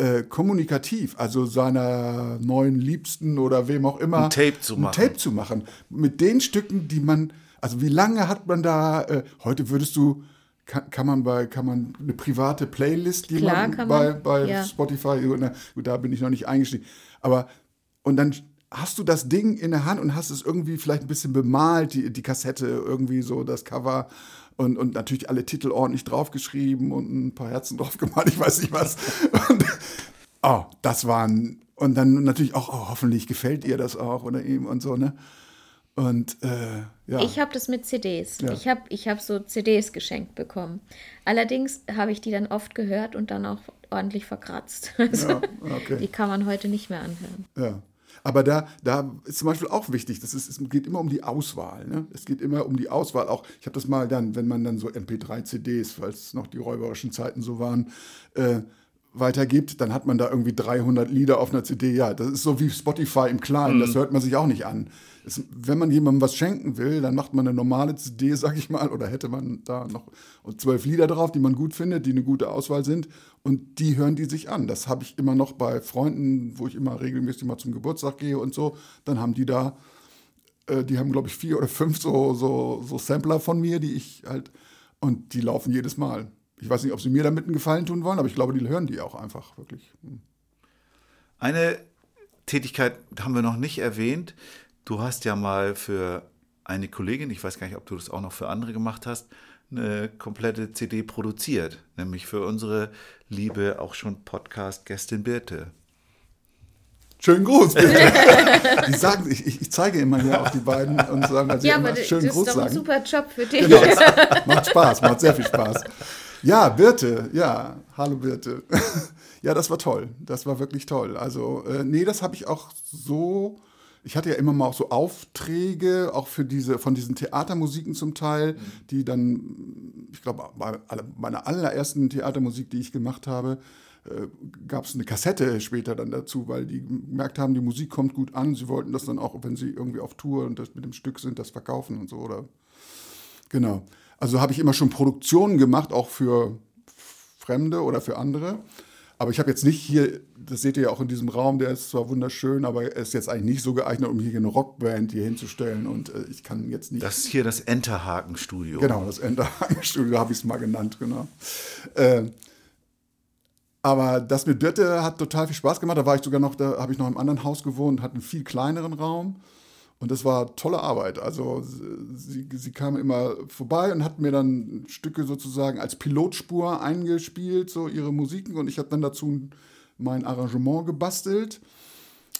äh, kommunikativ, also seiner neuen Liebsten oder wem auch immer. Ein Tape zu machen. Ein Tape zu machen. Mit den Stücken, die man, also wie lange hat man da, äh, heute würdest du, kann, kann man bei, kann man eine private Playlist Klar jemanden kann bei, man, bei ja. Spotify, na, gut, da bin ich noch nicht eingestiegen. Aber, und dann hast du das Ding in der Hand und hast es irgendwie vielleicht ein bisschen bemalt, die, die Kassette, irgendwie so das Cover und, und natürlich alle Titel ordentlich draufgeschrieben und ein paar Herzen drauf gemalt, ich weiß nicht was. Und, oh, das waren, und dann natürlich auch, oh, hoffentlich gefällt ihr das auch oder ihm und so, ne? Und äh, ja. Ich habe das mit CDs. Ja. Ich habe ich hab so CDs geschenkt bekommen. Allerdings habe ich die dann oft gehört und dann auch ordentlich verkratzt. Also, Ja, okay. Die kann man heute nicht mehr anhören. Ja. Aber da, da ist zum Beispiel auch wichtig, das ist, es geht immer um die Auswahl. Ne? Es geht immer um die Auswahl. Auch ich habe das mal dann, wenn man dann so MP3-CDs, falls noch die räuberischen Zeiten so waren, äh, weitergibt, dann hat man da irgendwie 300 Lieder auf einer CD. Ja, das ist so wie Spotify im Kleinen, das hört man sich auch nicht an. Es, wenn man jemandem was schenken will, dann macht man eine normale CD, sag ich mal, oder hätte man da noch zwölf Lieder drauf, die man gut findet, die eine gute Auswahl sind und die hören die sich an. Das habe ich immer noch bei Freunden, wo ich immer regelmäßig mal zum Geburtstag gehe und so, dann haben die da äh, die haben, glaube ich, vier oder fünf so, so, so Sampler von mir, die ich halt, und die laufen jedes Mal. Ich weiß nicht, ob sie mir damit einen Gefallen tun wollen, aber ich glaube, die hören die auch einfach wirklich. Hm. Eine Tätigkeit haben wir noch nicht erwähnt. Du hast ja mal für eine Kollegin, ich weiß gar nicht, ob du das auch noch für andere gemacht hast, eine komplette CD produziert, nämlich für unsere liebe, auch schon Podcast-Gästin Birte. Schönen Gruß, bitte. die sagen, ich, ich, ich zeige immer hier auf die beiden und sagen, also Ja, immer aber das schönen ist Gruß doch ein sagen. super Job für dich. Genau, macht Spaß, macht sehr viel Spaß. Ja, Birte, ja, hallo Birte. Ja, das war toll, das war wirklich toll. Also, äh, nee, das habe ich auch so, ich hatte ja immer mal auch so Aufträge, auch für diese, von diesen Theatermusiken zum Teil, die dann, ich glaube, bei meiner allerersten Theatermusik, die ich gemacht habe, äh, gab es eine Kassette später dann dazu, weil die gemerkt haben, die Musik kommt gut an. Sie wollten das dann auch, wenn sie irgendwie auf Tour und das mit dem Stück sind, das verkaufen und so, oder Genau. Also habe ich immer schon Produktionen gemacht, auch für Fremde oder für andere. Aber ich habe jetzt nicht hier, das seht ihr ja auch in diesem Raum, der ist zwar wunderschön, aber er ist jetzt eigentlich nicht so geeignet, um hier eine Rockband hier hinzustellen. Und äh, ich kann jetzt nicht. Das ist hier das Enterhaken-Studio. Genau, das Enterhaken-Studio habe ich es mal genannt, genau. Äh, aber das mit Dötte hat total viel Spaß gemacht. Da war ich sogar noch, da habe ich noch im anderen Haus gewohnt, hatte einen viel kleineren Raum. Und das war tolle Arbeit. Also sie, sie kam immer vorbei und hat mir dann Stücke sozusagen als Pilotspur eingespielt, so ihre Musiken. Und ich habe dann dazu mein Arrangement gebastelt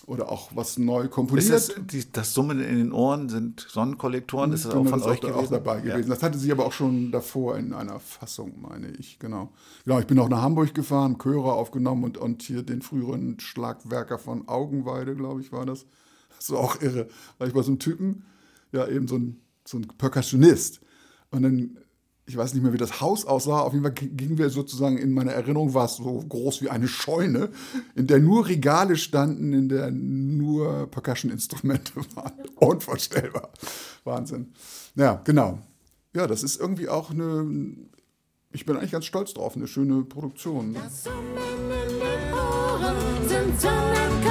oder auch was neu komponiert. Ist das, die, das Summen in den Ohren sind Sonnenkollektoren? Ist das auch Genau, von das euch auch, gewesen? auch dabei gewesen. Das hatte sie aber auch schon davor in einer Fassung, meine ich. Genau. Genau, ich bin auch nach Hamburg gefahren, Chöre aufgenommen und, und hier den früheren Schlagwerker von Augenweide, glaube ich, war das. Das war auch irre. Weil ich bei so einem Typen, ja, eben so ein, so ein Percussionist. Und dann, ich weiß nicht mehr, wie das Haus aussah. Auf jeden Fall gingen wir sozusagen, in meiner Erinnerung war es so groß wie eine Scheune, in der nur Regale standen, in der nur Percussion-Instrumente waren. Unvorstellbar. Wahnsinn. Ja, genau. Ja, das ist irgendwie auch eine, ich bin eigentlich ganz stolz drauf, eine schöne Produktion. Das den Ohren sind Sonnenkollektoren.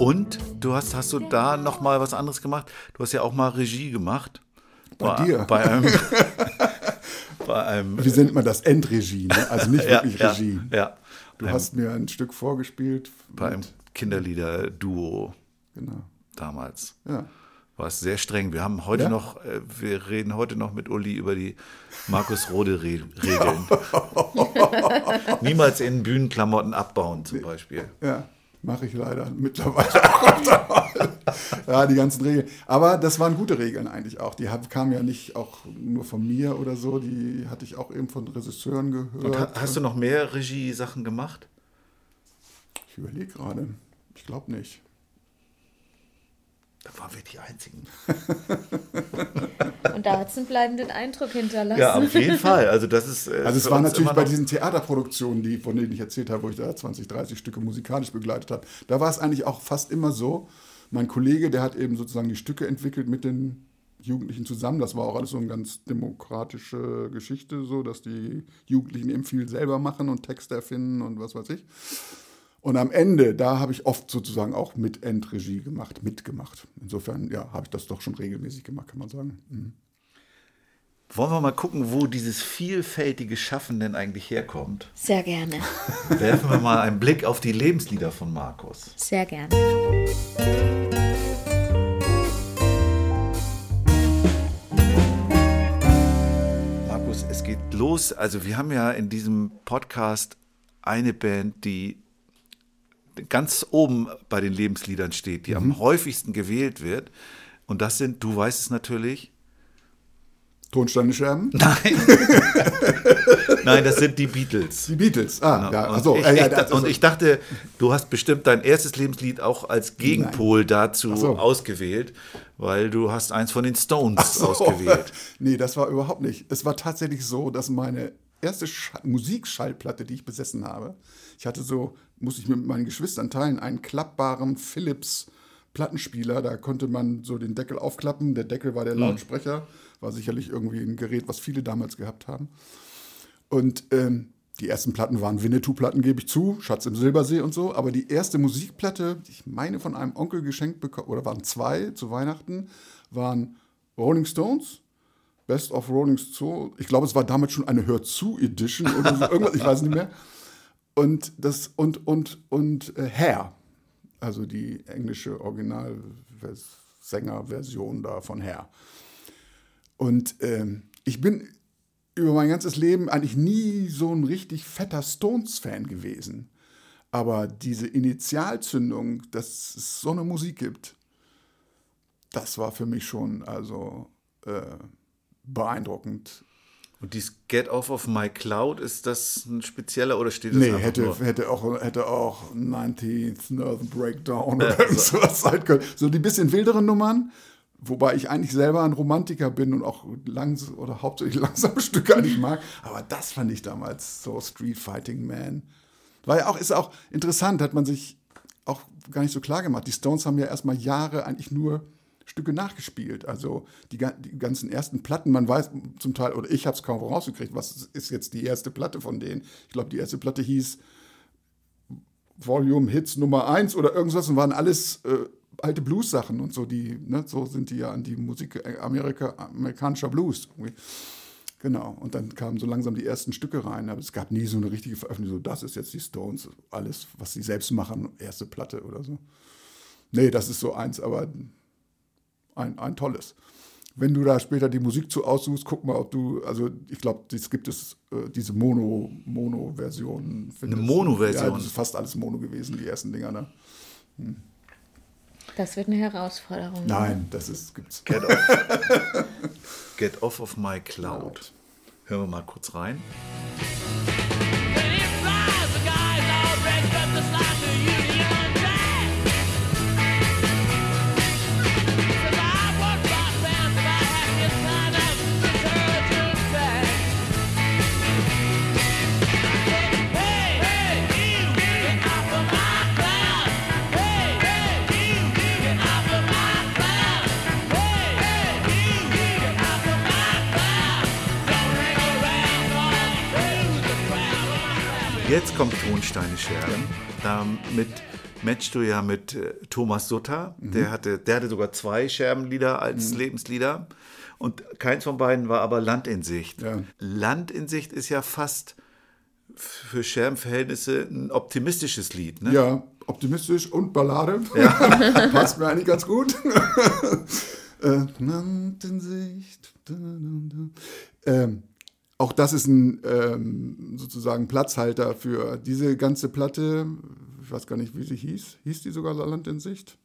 Und du hast, hast du da noch mal was anderes gemacht? Du hast ja auch mal Regie gemacht. Bei dir? Bei einem, bei einem Wie nennt man das? Endregie, ne? also nicht ja, wirklich ja, Regie. Ja, Du hast mir ein Stück vorgespielt. bei einem Kinderlieder-Duo Genau. damals. Ja. War es sehr streng. Wir haben heute Ja? noch, äh, wir reden heute noch mit Uli über die Markus Rode-Regeln. Niemals in Bühnenklamotten abbauen zum Beispiel. Ja, mache ich leider mittlerweile auch. ja, die ganzen Regeln. Aber das waren gute Regeln eigentlich auch. Die kamen ja nicht auch nur von mir oder so. Die hatte ich auch eben von Regisseuren Und gehört. ha- hast du noch mehr Regie-Sachen gemacht? ich überlege gerade. Ich glaube nicht. Da waren wir die Einzigen. Und da hat es einen bleibenden Eindruck hinterlassen. Ja, auf jeden Fall. Also das ist. äh, Also es war natürlich bei diesen Theaterproduktionen, die, von denen ich erzählt habe, wo ich da 20, 30 Stücke musikalisch begleitet habe, da war es eigentlich auch fast immer so, mein Kollege, der hat eben sozusagen die Stücke entwickelt mit den Jugendlichen zusammen. Das war auch alles so eine ganz demokratische Geschichte, so dass die Jugendlichen eben viel selber machen und Texte erfinden und was weiß ich. Und am Ende, da habe ich oft sozusagen auch mit Endregie gemacht, mitgemacht. Insofern, ja, habe ich das doch schon regelmäßig gemacht, kann man sagen. Mhm. Wollen wir mal gucken, wo dieses vielfältige Schaffen denn eigentlich herkommt? Sehr gerne. Werfen wir mal einen Blick auf die Lebenslieder von Markus. Sehr gerne. Markus, es geht los. Also wir haben ja in diesem Podcast eine Band, die ganz oben bei den Lebensliedern steht, die am häufigsten gewählt wird. Und das sind, du weißt es natürlich, Tonsteine Scherben? Nein. Nein, das sind die Beatles. Die Beatles. Ah, ja, und, achso. ich, ja, das- und ich dachte, du hast bestimmt dein erstes Lebenslied auch als Gegenpol dazu Ach so. ausgewählt, weil du hast eins von den Stones so. ausgewählt. nee, das war überhaupt nicht. Es war tatsächlich so, dass meine erste Sch Musikschallplatte, die ich besessen habe, ich hatte so, muss ich mit meinen Geschwistern teilen, einen klappbaren Philips Plattenspieler. Da konnte man so den Deckel aufklappen. Der Deckel war der Lautsprecher. War sicherlich irgendwie ein Gerät, was viele damals gehabt haben. Und ähm, die ersten Platten waren Winnetou-Platten, gebe ich zu, Schatz im Silbersee und so. Aber die erste Musikplatte, die ich meine von einem Onkel geschenkt bekommen, oder waren zwei zu Weihnachten, waren Rolling Stones, Best of Rolling Stones. Ich glaube, es war damals schon eine Hör zu Edition oder so, irgendwas, ich weiß nicht mehr. Und das und und und äh, Hair, also die englische Original-Sänger-Version da von Hair. Und ähm, ich bin über mein ganzes Leben eigentlich nie so ein richtig fetter Stones-Fan gewesen. Aber diese Initialzündung, dass es so eine Musik gibt, das war für mich schon also äh, beeindruckend. Und dieses Get Off of My Cloud, ist das ein spezieller oder steht das Nee, hätte, nur? hätte, auch, hätte auch 19th Nerve Breakdown oder irgend sowas sein können. So die bisschen wilderen Nummern, wobei ich eigentlich selber ein Romantiker bin und auch langsam oder hauptsächlich langsame Stücke eigentlich mag. Aber das fand ich damals so Street Fighting Man. War ja auch, ist auch interessant, hat man sich auch gar nicht so klar gemacht. Die Stones haben ja erstmal Jahre eigentlich nur Stücke nachgespielt. Also die, die ganzen ersten Platten, man weiß zum Teil, oder ich habe es kaum rausgekriegt, was ist jetzt die erste Platte von denen. Ich glaube, die erste Platte hieß Volume Hits Nummer 1 oder irgendwas und waren alles äh, alte Blues-Sachen und so, die, ne, so sind die ja an die Musik äh, Amerika, amerikanischer Blues. Genau, und dann kamen so langsam die ersten Stücke rein, aber es gab nie so eine richtige Veröffentlichung, so das ist jetzt die Stones, alles, was sie selbst machen, erste Platte oder so. Nee, das ist so eins, aber ein, ein tolles. Wenn du da später die Musik zu aussuchst, guck mal, ob du, also ich glaube, es gibt es, äh, diese Mono, Mono-Version. Eine Mono-Version? Ja, das ist fast alles Mono gewesen, die ersten Dinger, ne? Das wird eine Herausforderung. Nein, das ist, gibt's. Get off. Get off of my cloud. Hören wir mal kurz rein. Jetzt kommt Tonsteine Scherben. Damit matchst du ja mit äh, Thomas Sutter. Der, hatte, der hatte sogar zwei Scherbenlieder als Lebenslieder. Und keins von beiden war aber Land in Sicht. Ja. Land in Sicht ist ja fast für Scherbenverhältnisse ein optimistisches Lied. Ne? Ja, optimistisch und Ballade. Passt mir eigentlich ganz gut. äh, Land in Sicht. Ähm, auch das ist ein ähm, sozusagen Platzhalter für diese ganze Platte. Ich weiß gar nicht, wie sie hieß. Hieß die sogar Land in Sicht?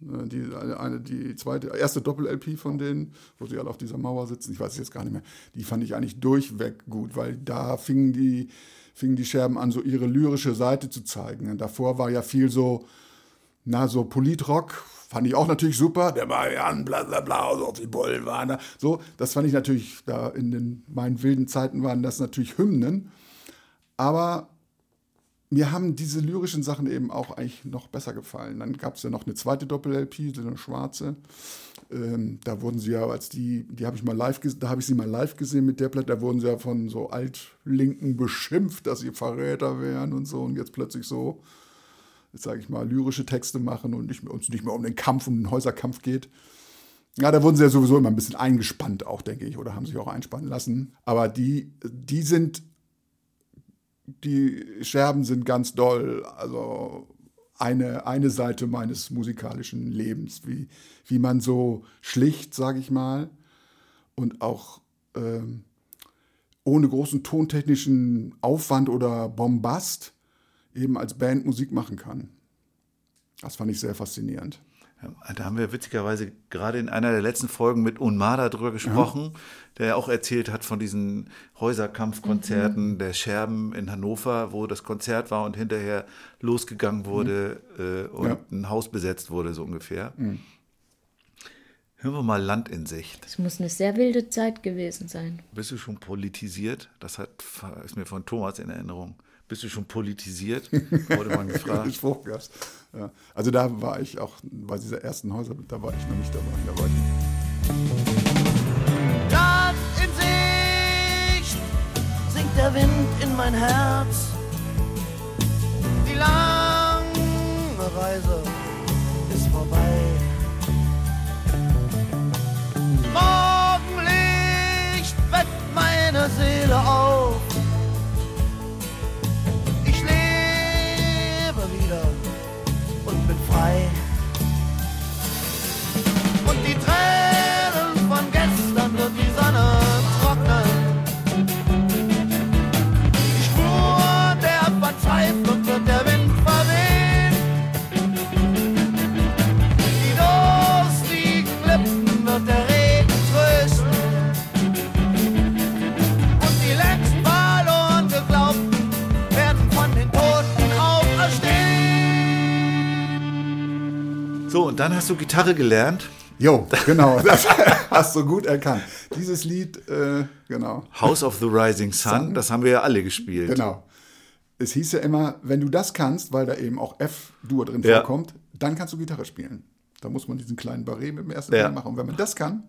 Äh, Die, eine, eine, die zweite, erste Doppel-LP von denen, wo sie alle auf dieser Mauer sitzen, ich weiß es jetzt gar nicht mehr, die fand ich eigentlich durchweg gut, weil da fingen die, fingen die Scherben an, so ihre lyrische Seite zu zeigen. Und davor war ja viel so, na, so Politrock, fand ich auch natürlich super. Der Marian, bla bla bla, so die Bullen. So, das fand ich natürlich, da in den, meinen wilden Zeiten waren das natürlich Hymnen. Aber mir haben diese lyrischen Sachen eben auch eigentlich noch besser gefallen. Dann gab es ja noch eine zweite Doppel-LP, so eine schwarze. Ähm, da wurden sie ja, als die, die habe ich mal live da habe ich sie mal live gesehen mit der Platte, da wurden sie ja von so Altlinken beschimpft, dass sie Verräter wären und so. Und jetzt plötzlich so, sage ich mal, lyrische Texte machen und nicht uns nicht mehr um den Kampf, um den Häuserkampf geht. Ja, da wurden sie ja sowieso immer ein bisschen eingespannt, auch denke ich, oder haben sich auch einspannen lassen. Aber die, die sind die Scherben sind ganz doll. Also eine, eine Seite meines musikalischen Lebens, wie, wie man so schlicht, sage ich mal, und auch ähm, ohne großen tontechnischen Aufwand oder Bombast eben als Band Musik machen kann. Das fand ich sehr faszinierend. Da haben wir witzigerweise gerade in einer der letzten Folgen mit Unmada drüber gesprochen, der ja auch erzählt hat von diesen Häuserkampfkonzerten der Scherben in Hannover, wo das Konzert war und hinterher losgegangen wurde äh, und Ja. ein Haus besetzt wurde, so ungefähr. Hören wir mal Land in Sicht. Das muss eine sehr wilde Zeit gewesen sein. Bist du schon politisiert? Das hat, ist mir von Thomas in Erinnerung. Bist du schon politisiert? Wurde man gefragt. Spruch gab's. Ja. Also da war ich auch bei dieser ersten Häuser, da war ich noch nicht dabei. Da war ich Land in Sicht singt der Wind in mein Herz. Die lange Reise ist vorbei. Morgenlicht weckt meine Seele auf. Und dann hast du Gitarre gelernt. Jo, genau, das hast du gut erkannt. Dieses Lied, äh, genau, House of the Rising Sun, Sun. das haben wir ja alle gespielt. genau. Es hieß ja immer, wenn du das kannst, weil da eben auch F-Dur drin Ja. vorkommt, dann kannst du Gitarre spielen. Da muss man diesen kleinen Barré mit dem ersten Ja. Machen. Und wenn man das kann,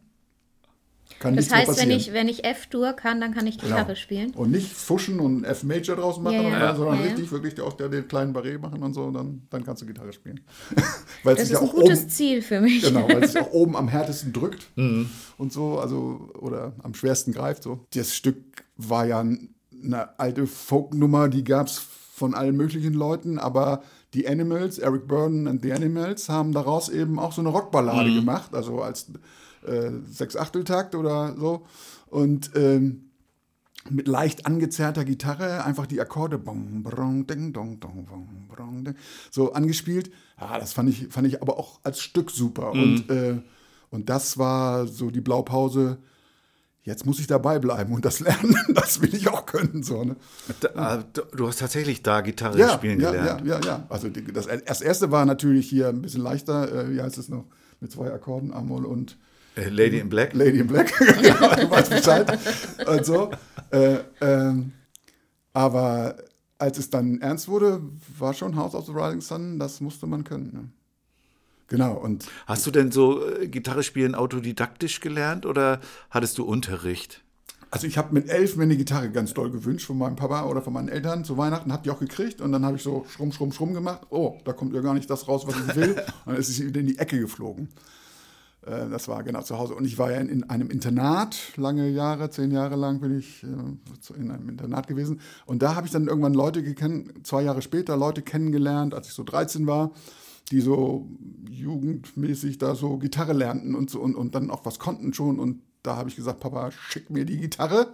kann Das heißt, wenn ich, wenn ich F-Dur kann, dann kann ich Gitarre Genau. spielen. Und nicht fuschen und F-Major draus machen, Ja, ja. sondern Ja, ja. richtig, wirklich auch der, den kleinen Barré machen und so, dann, dann kannst du Gitarre spielen. weil es Das ist ein auch gutes oben, Ziel für mich. Genau, weil es sich auch oben am härtesten drückt Mhm. und so, also, oder am schwersten greift so. Das Stück war ja eine alte Folknummer, die gab es von allen möglichen Leuten, aber die Animals, Eric Burden und die Animals, haben daraus eben auch so eine Rockballade Mhm. gemacht, also als äh, Sechs-Achteltakt oder so. Und ähm, mit leicht angezerrter Gitarre einfach die Akkorde so angespielt. Ja, das fand ich, fand ich aber auch als Stück super. Und, äh, und das war so die Blaupause. Jetzt muss ich dabei bleiben und das lernen, das will ich auch können. So, ne? Da, äh, du hast tatsächlich da Gitarre spielen ja, gelernt. ja, ja, ja. Also das, das erste war natürlich hier ein bisschen leichter. Äh, wie heißt es noch? Mit zwei Akkorden, Amol und Lady in Black. Lady in Black. genau, du weißt Bescheid. Und so. Äh, ähm, aber als es dann ernst wurde, war schon House of the Rising Sun, das musste man können. Ne? Genau, und Hast du denn so äh, Gitarre spielen autodidaktisch gelernt oder hattest du Unterricht? also ich habe mit elf mir eine Gitarre ganz doll gewünscht von meinem Papa oder von meinen Eltern zu Weihnachten, hab die auch gekriegt und dann habe ich so schrumm, schrumm, schrumm gemacht. Oh, da kommt ja gar nicht das raus, was ich will. Und dann ist sie wieder in die Ecke geflogen. Äh, Das war genau zu Hause. Und ich war ja in, in einem Internat, lange Jahre, zehn Jahre lang bin ich äh, in einem Internat gewesen. Und da habe ich dann irgendwann Leute gekannt, zwei Jahre später Leute kennengelernt, als ich so 13 war, die so jugendmäßig da so Gitarre lernten und so und, und dann auch was konnten schon. Und da habe ich gesagt, Papa, schick mir die Gitarre.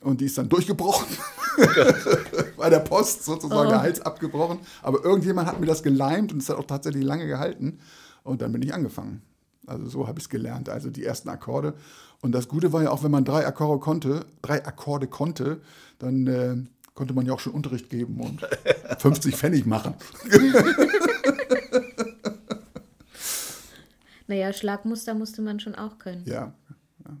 Und die ist dann durchgebrochen. Bei der Post sozusagen der Hals abgebrochen. Aber irgendjemand hat mir das geleimt und es hat auch tatsächlich lange gehalten. Und dann bin ich angefangen. Also so habe ich es gelernt. Also die ersten Akkorde. Und das Gute war ja auch, wenn man drei Akkorde konnte, drei Akkorde konnte, dann äh, konnte man ja auch schon Unterricht geben und 50 Pfennig machen. Naja, Schlagmuster musste man schon auch können. Ja, ja.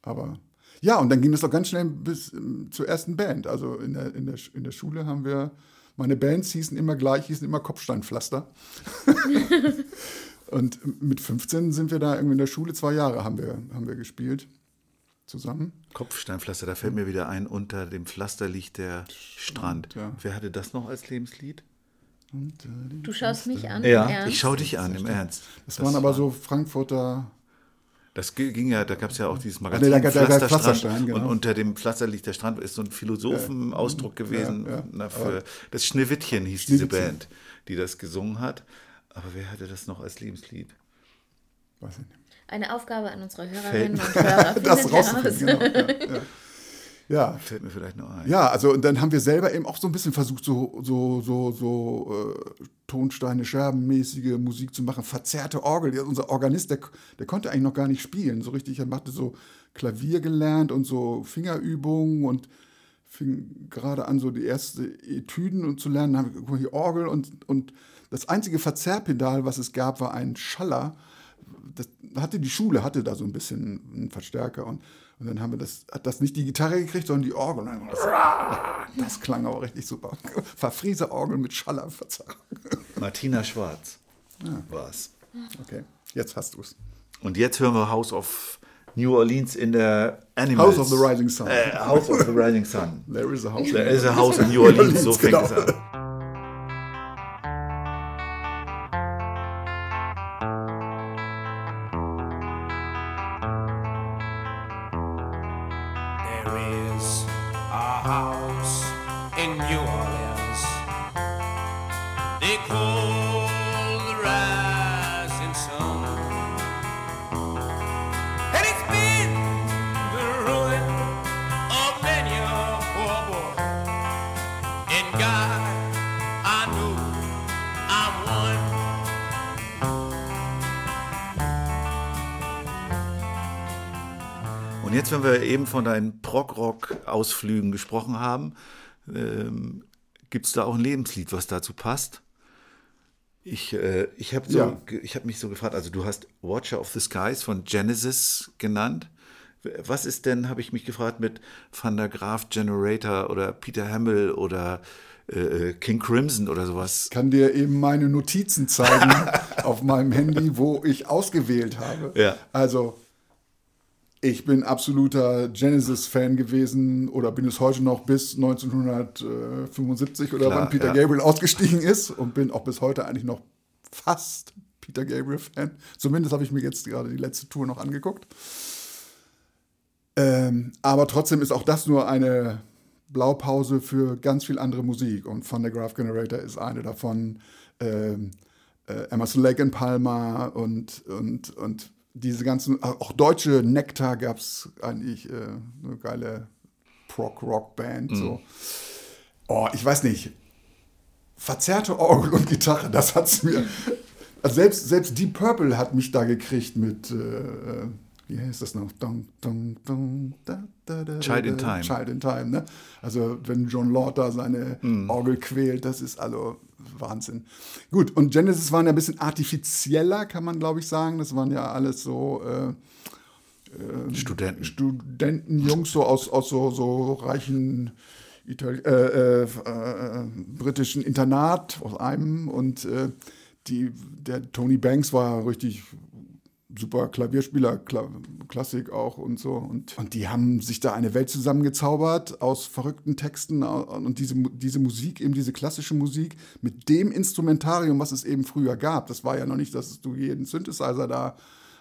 Aber ja, und dann ging es doch ganz schnell bis ähm, zur ersten Band. Also in der, in, der, in der Schule haben wir, meine Bands hießen immer gleich, hießen immer Kopfsteinpflaster. und mit 15 sind wir da irgendwie in der Schule, zwei Jahre haben wir, haben wir gespielt zusammen. Kopfsteinpflaster, da fällt mir wieder ein, unter dem Pflaster liegt der Strand. ja. Wer hatte das noch als Lebenslied? Du schaust mich an. Ja, im Ernst? ich schaue dich an, im Ernst. Das, waren aber so Frankfurter, Das ging ja, da gab es ja auch dieses nee, Magazin da gab- da gab Pflasterstrand Pflasterstein, genau. und unter dem Pflaster liegt der Strand, ist so ein Philosophenausdruck gewesen. ja, Na, für, das Schneewittchen hieß diese Schneewittchen. Band, die das gesungen hat. Aber wer hatte das noch als Lebenslied? weiß ich nicht. Eine Aufgabe an unsere Hörerinnen und Hörer. Das rauszufinden, genau. Ja, ja. ja, Fällt mir vielleicht noch ein. Ja, also und dann haben wir selber eben auch so ein bisschen versucht, so, so, so, so äh, Tonsteine, Scherbenmäßige Musik zu machen, verzerrte Orgel. Ja, unser Organist, der, der konnte eigentlich noch gar nicht spielen. So richtig, er machte so Klavier gelernt und so Fingerübungen und fing gerade an, so die erste Etüden und zu lernen. Dann haben wir guck mal, hier Orgel und, und das einzige Verzerrpedal, was es gab, war ein Schaller. Das hatte die Schule, hatte da so ein bisschen einen Verstärker und, und dann haben wir das, hat das nicht die Gitarre gekriegt, sondern die Orgel. Das, das klang aber richtig super. Verfrieser-Orgel mit Schallerverzerrung. Martina Schwarz war's. Okay, jetzt hast du es. Und jetzt hören wir House of New Orleans in der Animals. House of the Rising Sun. Äh, House of the Rising Sun. There is a house. There is a house in New Orleans, so fängt Genau. es an. Eben von deinen Prog-Rock-Ausflügen gesprochen haben, ähm, gibt es da auch ein Lebenslied, was dazu passt? Ich, äh, ich habe so, Ja. ich hab mich so gefragt, also du hast Watcher of the Skies von Genesis genannt. Was ist denn, habe ich mich gefragt, mit Van der Graaf Generator oder Peter Hamill oder äh, King Crimson oder sowas? kann dir eben meine Notizen zeigen auf meinem Handy, wo ich ausgewählt habe. Ja. Also, ich bin absoluter Genesis-Fan gewesen oder bin es heute noch bis 1975 oder Klar, wann Peter ja. Gabriel ausgestiegen ist und bin auch bis heute eigentlich noch fast Peter Gabriel-Fan. Zumindest habe ich mir jetzt gerade die letzte Tour noch angeguckt. Ähm, aber trotzdem ist auch das nur eine Blaupause für ganz viel andere Musik. Und Van der Graaf Generator ist eine davon. Ähm, äh, Emerson Lake and Palmer und, und, und diese ganzen, auch deutsche Nektar gab es eigentlich äh, eine geile Prog-Rock-Band. So. Oh, ich weiß nicht. Verzerrte Orgel und Gitarre, das hat's mir. Also selbst, selbst Deep Purple hat mich da gekriegt mit, äh, äh, wie heißt das noch? Dun, dun, dun, da, da, da, Child in Time. Child in Time, ne? Also wenn John Lord da seine Orgel quält, das ist also Wahnsinn. Gut, und Genesis waren ja ein bisschen artifizieller, kann man glaube ich sagen. Das waren ja alles so äh, Studenten. Studentenjungs so aus, aus so, so reichen Itali äh, äh, äh, britischen Internat aus einem und äh, die, der Tony Banks war richtig super Klavierspieler, Kla Klassik auch und so. Und, und die haben sich da eine Welt zusammengezaubert aus verrückten Texten und diese, diese Musik, eben diese klassische Musik mit dem Instrumentarium, was es eben früher gab. Das war ja noch nicht, dass du jeden Synthesizer da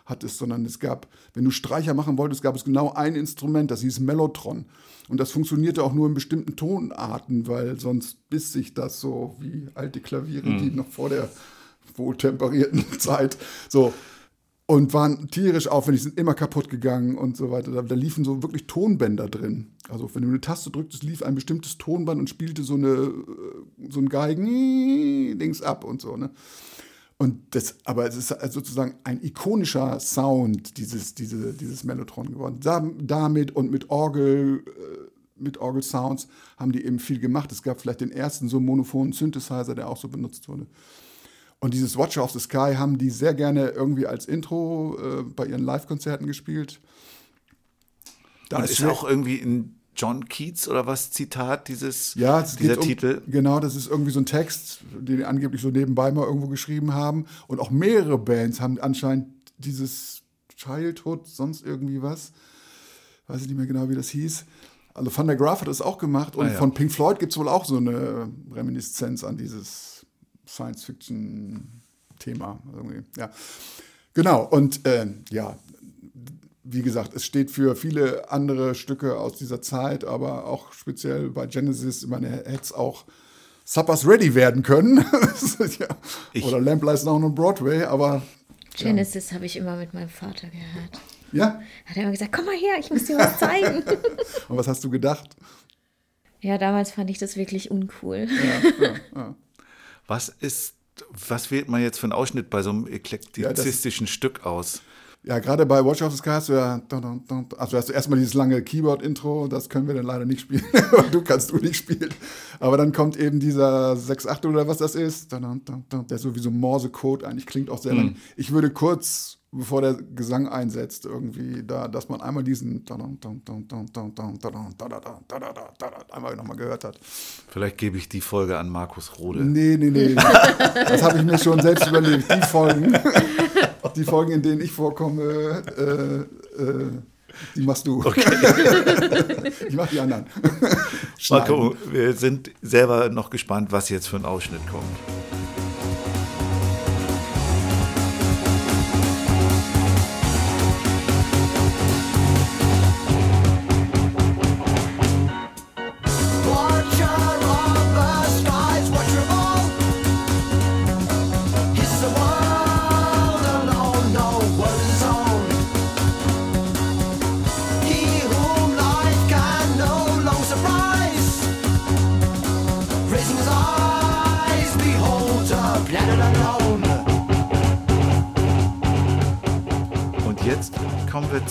hattest, sondern es gab, wenn du Streicher machen wolltest, gab es genau ein Instrument, das hieß Mellotron. Und das funktionierte auch nur in bestimmten Tonarten, weil sonst biss sich das so wie alte Klaviere, die noch vor der wohltemperierten Zeit so und waren tierisch aufwendig, sind immer kaputt gegangen und so weiter. Da, da liefen so wirklich Tonbänder drin. Also wenn du eine Taste drücktest, lief ein bestimmtes Tonband und spielte so eine äh, so ein Geigen Dings ab und so. Ne? Und das, aber es ist also sozusagen ein ikonischer Sound, dieses, diese, dieses Mellotron geworden. Da, damit und mit Orgel, äh, mit Orgel-Sounds haben die eben viel gemacht. Es gab vielleicht den ersten so monophonen Synthesizer, der auch so benutzt wurde. Und dieses Watcher of the Sky haben die sehr gerne irgendwie als Intro äh, bei ihren Live-Konzerten gespielt. Da Und ist schwer- auch irgendwie in John Keats oder was Zitat dieses ja, es dieser um, Titel? Genau, das ist irgendwie so ein Text, den die angeblich so nebenbei mal irgendwo geschrieben haben. Und auch mehrere Bands haben anscheinend dieses Childhood, sonst irgendwie was. Weiß ich nicht mehr genau, wie das hieß. Also Van der Graaf hat das auch gemacht. Und Ah, ja. von Pink Floyd gibt es wohl auch so eine Reminiszenz an dieses Science-Fiction-Thema. Irgendwie. Ja. Genau, und äh, ja, wie gesagt, es steht für viele andere Stücke aus dieser Zeit, aber auch speziell bei Genesis, ich meine, hätte es auch Suppers Ready werden können. ja. Oder Lamp Lies Down on Broadway, aber Genesis habe ich immer mit meinem Vater gehört. ja. Hat er immer gesagt, komm mal her, ich muss dir was zeigen. Und was hast du gedacht? ja, damals fand ich das wirklich uncool. Was ist, was wählt man jetzt für einen Ausschnitt bei so einem eklektizistischen Stück aus? Ja, gerade bei Watch of the Sky hast du ja, also hast du erstmal dieses lange Keyboard-Intro, das können wir dann leider nicht spielen, du kannst du nicht spielen. Aber dann kommt eben dieser 6-8 oder was das ist, der ist sowieso Morse-Code eigentlich klingt auch sehr mhm. lang. Ich würde kurz, bevor der Gesang einsetzt, irgendwie da, dass man einmal diesen einmal nochmal gehört hat. Vielleicht gebe ich die Folge an Markus Rode. Nee, nee, nee. das habe ich mir schon selbst überlegt, die Folgen die Folgen, in denen ich vorkomme, äh, äh, die machst du. ich mach die anderen. Marco, wir sind selber noch gespannt, was jetzt für ein Ausschnitt kommt.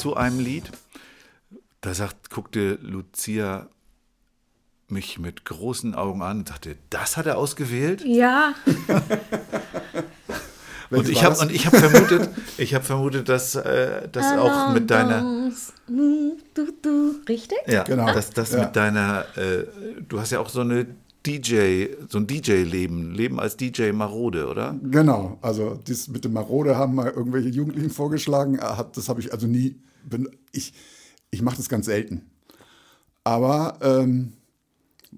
Zu einem Lied. Da sagt, guckte Lucia mich mit großen Augen an und sagte, das hat er ausgewählt? Ja. Und ich habe das? und ich habe vermutet, ich habe vermutet, dass äh, das auch mit deiner du, du. Richtig? ja, Genau. dass das Ja. mit deiner äh, du hast ja auch so eine DJ, so ein DJ-Leben, Leben als DJ marode, oder? Genau, also das mit dem Marode haben mal irgendwelche Jugendlichen vorgeschlagen. Hat, das habe ich also nie. Ich, ich mache das ganz selten. Aber ähm,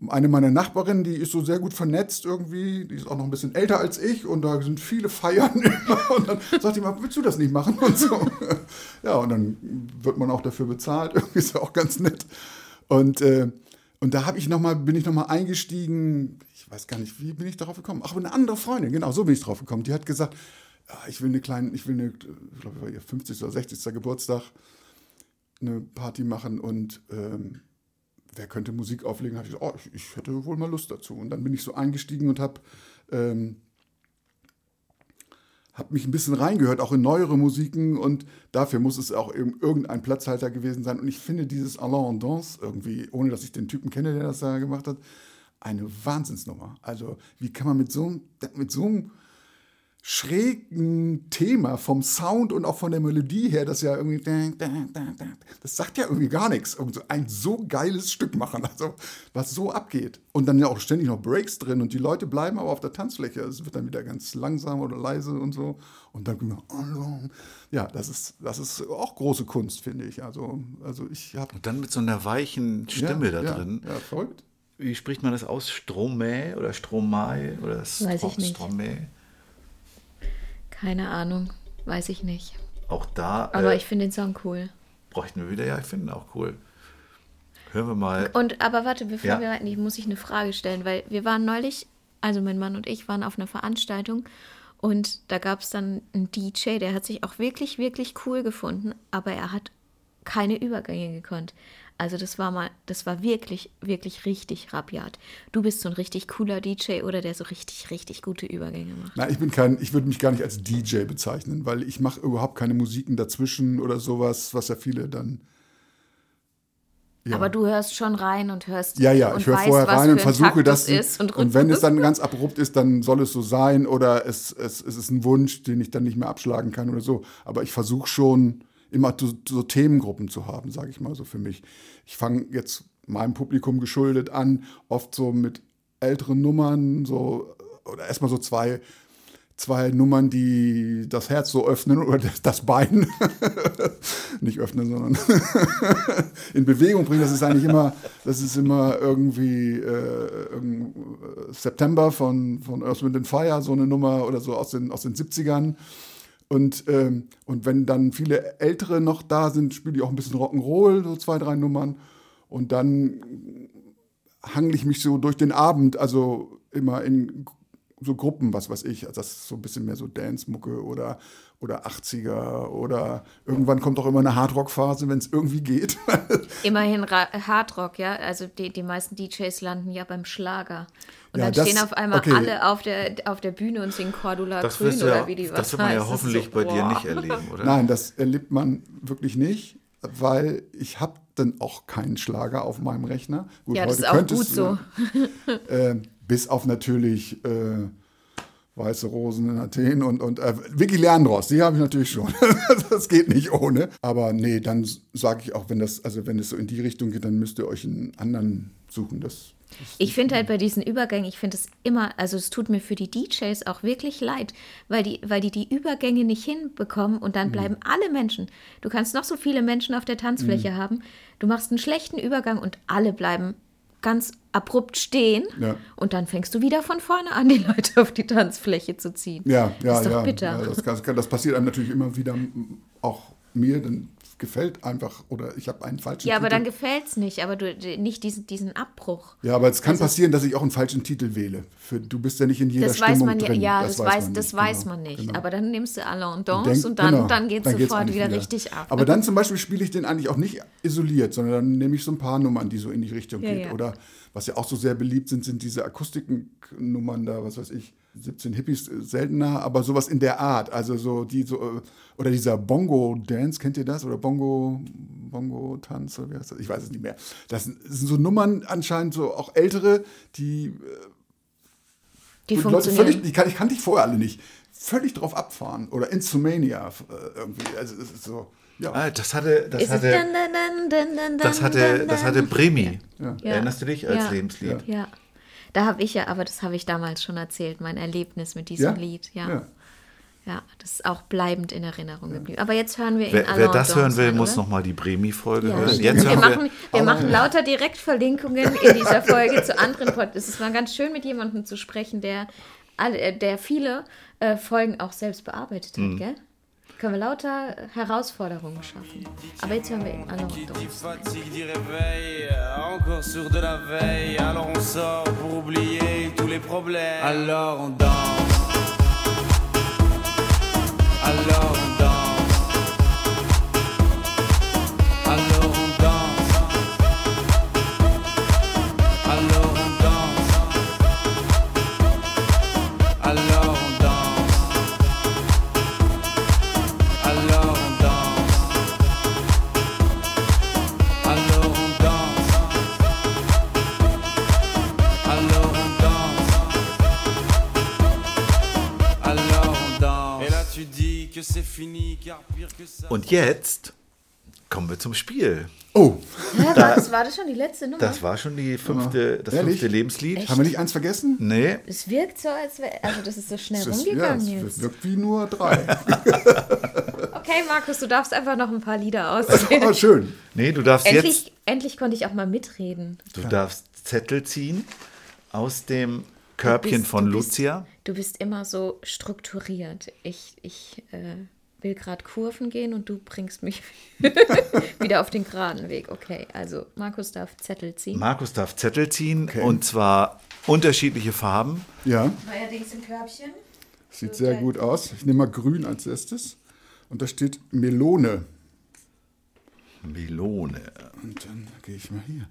eine meiner Nachbarinnen, die ist so sehr gut vernetzt irgendwie, die ist auch noch ein bisschen älter als ich und da sind viele Feiern immer. Und dann sagt die mal, willst du das nicht machen und so. Ja, und dann wird man auch dafür bezahlt. Irgendwie ist ja auch ganz nett. Und, äh, und da ich noch mal, bin ich nochmal eingestiegen, ich weiß gar nicht, wie bin ich darauf gekommen? Ach, eine andere Freundin, genau, so bin ich drauf gekommen. Die hat gesagt, ich will eine kleine, ich will eine, ich glaube, ihr 50. oder 60. Geburtstag eine Party machen und ähm, wer könnte Musik auflegen? Ich gesagt, oh, ich, ich hätte wohl mal Lust dazu. Und dann bin ich so eingestiegen und habe ähm, hab mich ein bisschen reingehört, auch in neuere Musiken und dafür muss es auch irgendein Platzhalter gewesen sein. Und ich finde dieses Alain en Danse irgendwie, ohne dass ich den Typen kenne, der das da gemacht hat, eine Wahnsinnsnummer. Also wie kann man mit so, mit so einem schrägen Thema vom Sound und auch von der Melodie her, das ja irgendwie, das sagt ja irgendwie gar nichts. Und so ein so geiles Stück machen, also was so abgeht. Und dann ja auch ständig noch Breaks drin und die Leute bleiben aber auf der Tanzfläche. Es wird dann wieder ganz langsam oder leise und so. Und dann ja, das ist, das ist auch große Kunst, finde ich. Also, also ich habe Und dann mit so einer weichen Stimme da ja, drin. Ja, verrückt. Wie spricht man das aus? Stromae oder Stromae oder Weiß ich nicht. Stromae? Keine Ahnung, weiß ich nicht. Auch da Aber äh, ich finde den Song cool. bräuchten wir wieder. Ja, ich finde ihn auch cool. Hören wir mal. Und aber warte, bevor Ja. wir weiter, ich muss ich eine Frage stellen, weil wir waren neulich, also mein Mann und ich waren auf einer Veranstaltung und da gab es dann einen DJ, der hat sich auch wirklich, wirklich cool gefunden, aber er hat keine Übergänge gekonnt. Also das war mal, das war wirklich, wirklich richtig rabiat. Du bist so ein richtig cooler DJ oder der so richtig, richtig gute Übergänge macht. Nein, ich bin kein, ich würde mich gar nicht als DJ bezeichnen, weil ich mache überhaupt keine Musiken dazwischen oder sowas, was ja viele dann. Ja. Aber du hörst schon rein und hörst Ja, ja, ich höre vorher rein und versuche das. ist und, und wenn es dann ganz abrupt ist, dann soll es so sein oder es, es, es ist ein Wunsch, den ich dann nicht mehr abschlagen kann oder so. Aber ich versuche schon immer so, Themengruppen zu haben, sage ich mal so für mich. Ich fange jetzt meinem Publikum geschuldet an, oft so mit älteren Nummern, so oder erstmal so zwei, zwei Nummern, die das Herz so öffnen oder das, das Bein nicht öffnen, sondern in Bewegung bringen. Das ist eigentlich immer, das ist immer irgendwie äh, äh, September von, von Earth, Wind and Fire, so eine Nummer oder so aus den, aus den 70ern. Und, ähm, und wenn dann viele Ältere noch da sind, spiele ich auch ein bisschen Rock'n'Roll, so zwei, drei Nummern. Und dann hangle ich mich so durch den Abend, also immer in so Gruppen, was weiß ich. Also das ist so ein bisschen mehr so Dance-Mucke oder, oder 80er oder irgendwann kommt auch immer eine Hardrock-Phase, wenn es irgendwie geht. Immerhin Ra Hardrock, ja. Also die, die meisten DJs landen ja beim Schlager. Und Ja, dann das- stehen auf einmal okay. alle auf der, auf der Bühne und singen Cordula Das, Grün du oder ja, wie die was das wird man ja heißt. Ist hoffentlich so, bei dir nicht erleben, oder? Nein, das erlebt man wirklich nicht, weil ich habe dann auch keinen Schlager auf meinem Rechner. Gut, Ja, das heute ist auch gut so. äh, bis auf natürlich äh, Weiße Rosen in Athen und, und äh, Vicky Leandros, die habe ich natürlich schon. das geht nicht ohne. Aber nee, dann sage ich auch, wenn das, also wenn es so in die Richtung geht, dann müsst ihr euch einen anderen suchen. Das, Ich finde halt bei diesen Übergängen, ich finde es immer, also es tut mir für die DJs auch wirklich leid, weil die, weil die die Übergänge nicht hinbekommen und Mhm. dann bleiben alle Menschen. Du kannst noch so viele Menschen auf der Tanzfläche Mhm. haben, du machst einen schlechten Übergang und alle bleiben ganz abrupt stehen Ja. und dann fängst du wieder von vorne an, die Leute auf die Tanzfläche zu ziehen. Ja, ja, das ist doch ja. bitter. ja das, das passiert einem natürlich immer wieder, auch mir, dann gefällt einfach, oder ich habe einen falschen Ja, aber Titel. dann gefällt es nicht, aber du nicht diesen, diesen Abbruch. Ja, aber es kann Also- passieren, dass ich auch einen falschen Titel wähle. Für, du bist ja nicht in jeder Das Stimmung weiß man ja, drin. ja, das, weiß, man das nicht, weiß genau, man nicht. genau. Aber dann nimmst du Alain Und und dann, genau, dann geht es sofort eigentlich wieder, richtig ab. Aber dann zum Beispiel spiele ich den eigentlich auch nicht isoliert, sondern dann nehme ich so ein paar Nummern, die so in die Richtung Ja, geht. ja. Oder was ja auch so sehr beliebt sind, sind diese Akustiknummern da, was weiß ich, 17 Hippies äh, seltener, aber sowas in der Art. Also so die so, äh, oder dieser Bongo-Dance, kennt ihr das? Oder Bongo, Bongo-Tanz, oder wie heißt das? Ich weiß es nicht mehr. Das sind so Nummern anscheinend so auch ältere, die die und Leute funktionieren. völlig, die, kan- ich kannte ich vorher alle nicht. völlig drauf abfahren. Oder Insomania äh, irgendwie. Also es ist so, ja. Ah, das hatte, das hatte, dann, dann, dann, das hatte, dann, das hatte Bremi. Ja. Erinnerst du dich als Ja. Lebenslied? Ja. Da habe ich ja, aber das habe ich damals schon erzählt, mein Erlebnis mit diesem Ja? Lied. Ja. Ja. ja. das ist auch bleibend in Erinnerung geblieben. Aber jetzt hören wir ihn Wer, wer das hören will, muss nochmal die Bremi-Folge hören. Jetzt wir machen, wir, wir machen lauter Direktverlinkungen in dieser Folge zu anderen Podcasts. Es war ganz schön, mit jemandem zu sprechen, der, alle, der viele äh, Folgen auch selbst bearbeitet Mhm. hat, gell? können wir lauter Herausforderungen schaffen. Aber jetzt hören wir eben andere Doms. Alors on danse. Alors on danse. Und jetzt kommen wir zum Spiel. Oh, Hä, war, das, war das schon die letzte Nummer? Das war schon die fünfte, das Ehrlich? fünfte Lebenslied. haben wir nicht eins vergessen? Nee, es wirkt so, als wäre. Also, das ist so schnell Das ist, ja, rumgegangen es jetzt. wirkt wie nur drei. Okay, Markus, du darfst einfach noch ein paar Lieder auswählen. oh, schön. nee, du darfst jetzt, endlich, endlich konnte ich auch mal mitreden. du darfst Zettel ziehen aus dem Körbchen bist- von Lucia. Du bist immer so strukturiert. Ich, ich äh, will gerade Kurven gehen und du bringst mich wieder auf den geraden Weg. Okay, also Markus darf Zettel ziehen. Markus darf Zettel ziehen und zwar unterschiedliche Farben. Ja, Neuerdings im Körbchen. sieht sehr gut aus. Ich nehme mal grün als erstes. Und da steht Melone. Melone. Und dann gehe ich mal hier.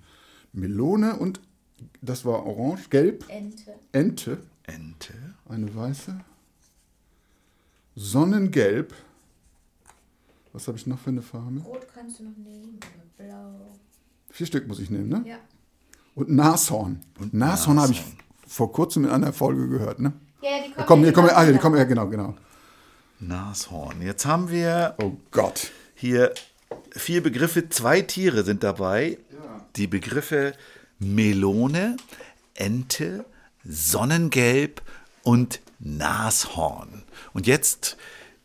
Melone und das war orange, gelb, Ente. Ente, Ente. Eine weiße, Sonnengelb. Was habe ich noch für eine Farbe? Rot kannst du noch nehmen oder blau. Vier Stück muss ich nehmen, ne? Ja. Und Nashorn. Und Nashorn habe ich vor kurzem in einer Folge gehört, ne? Ja, die kommen, Komm, hier, komm, ah, hier, die kommen, ja, genau, genau. Nashorn. Jetzt haben wir Oh Gott. hier vier Begriffe, zwei Tiere sind dabei. Die Begriffe Melone, Ente, Sonnengelb und Nashorn. Und jetzt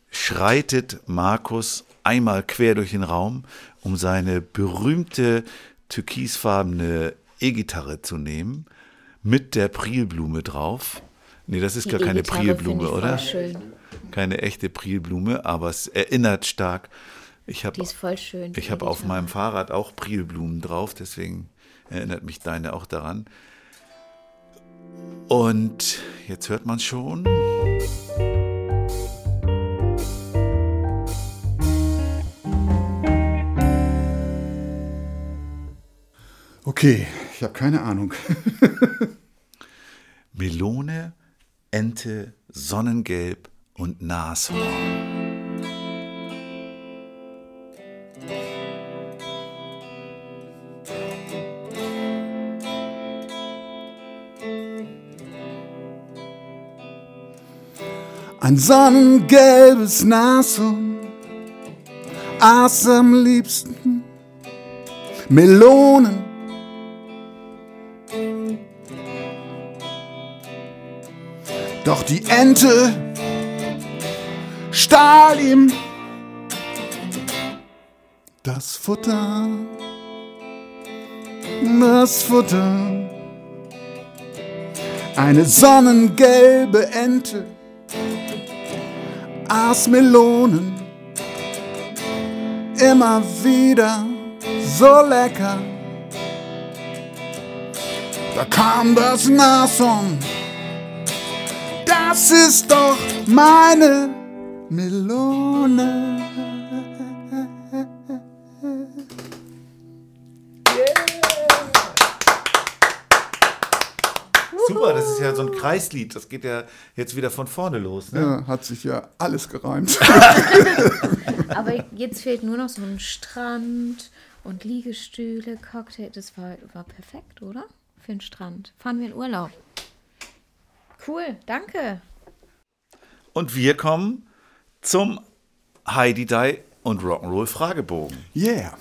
schreitet Markus einmal quer durch den Raum, um seine berühmte türkisfarbene E-Gitarre zu nehmen, mit der Prilblume drauf. Nee, das ist Die gar keine voll oder? schön. Keine echte Prilblume, aber es erinnert stark. Ich habe Die ist voll schön. ich habe auf meinem Fahrrad auch Prilblumen drauf, deswegen erinnert mich deine auch daran. Und jetzt hört man schon. Okay, ich habe keine Ahnung. Melone, Ente, Sonnengelb und Nashorn. Ein sonnengelbes Nashorn aß am liebsten Melonen. Doch die Ente stahl ihm das Futter, das Futter. Eine sonnengelbe Ente aß Melonen immer wieder so lecker. Da kam das Nashorn, das ist doch meine Melone. Kreislied. Das geht ja jetzt wieder von vorne los. Ne? Ja, hat sich ja alles gereimt. Aber jetzt fehlt nur noch so ein Strand und Liegestühle, Cocktail. Das war, war perfekt, oder? Für den Strand. Fahren wir in Urlaub. Cool, danke. Und wir kommen zum Heidi Die und Rock'n'Roll Fragebogen. Yeah.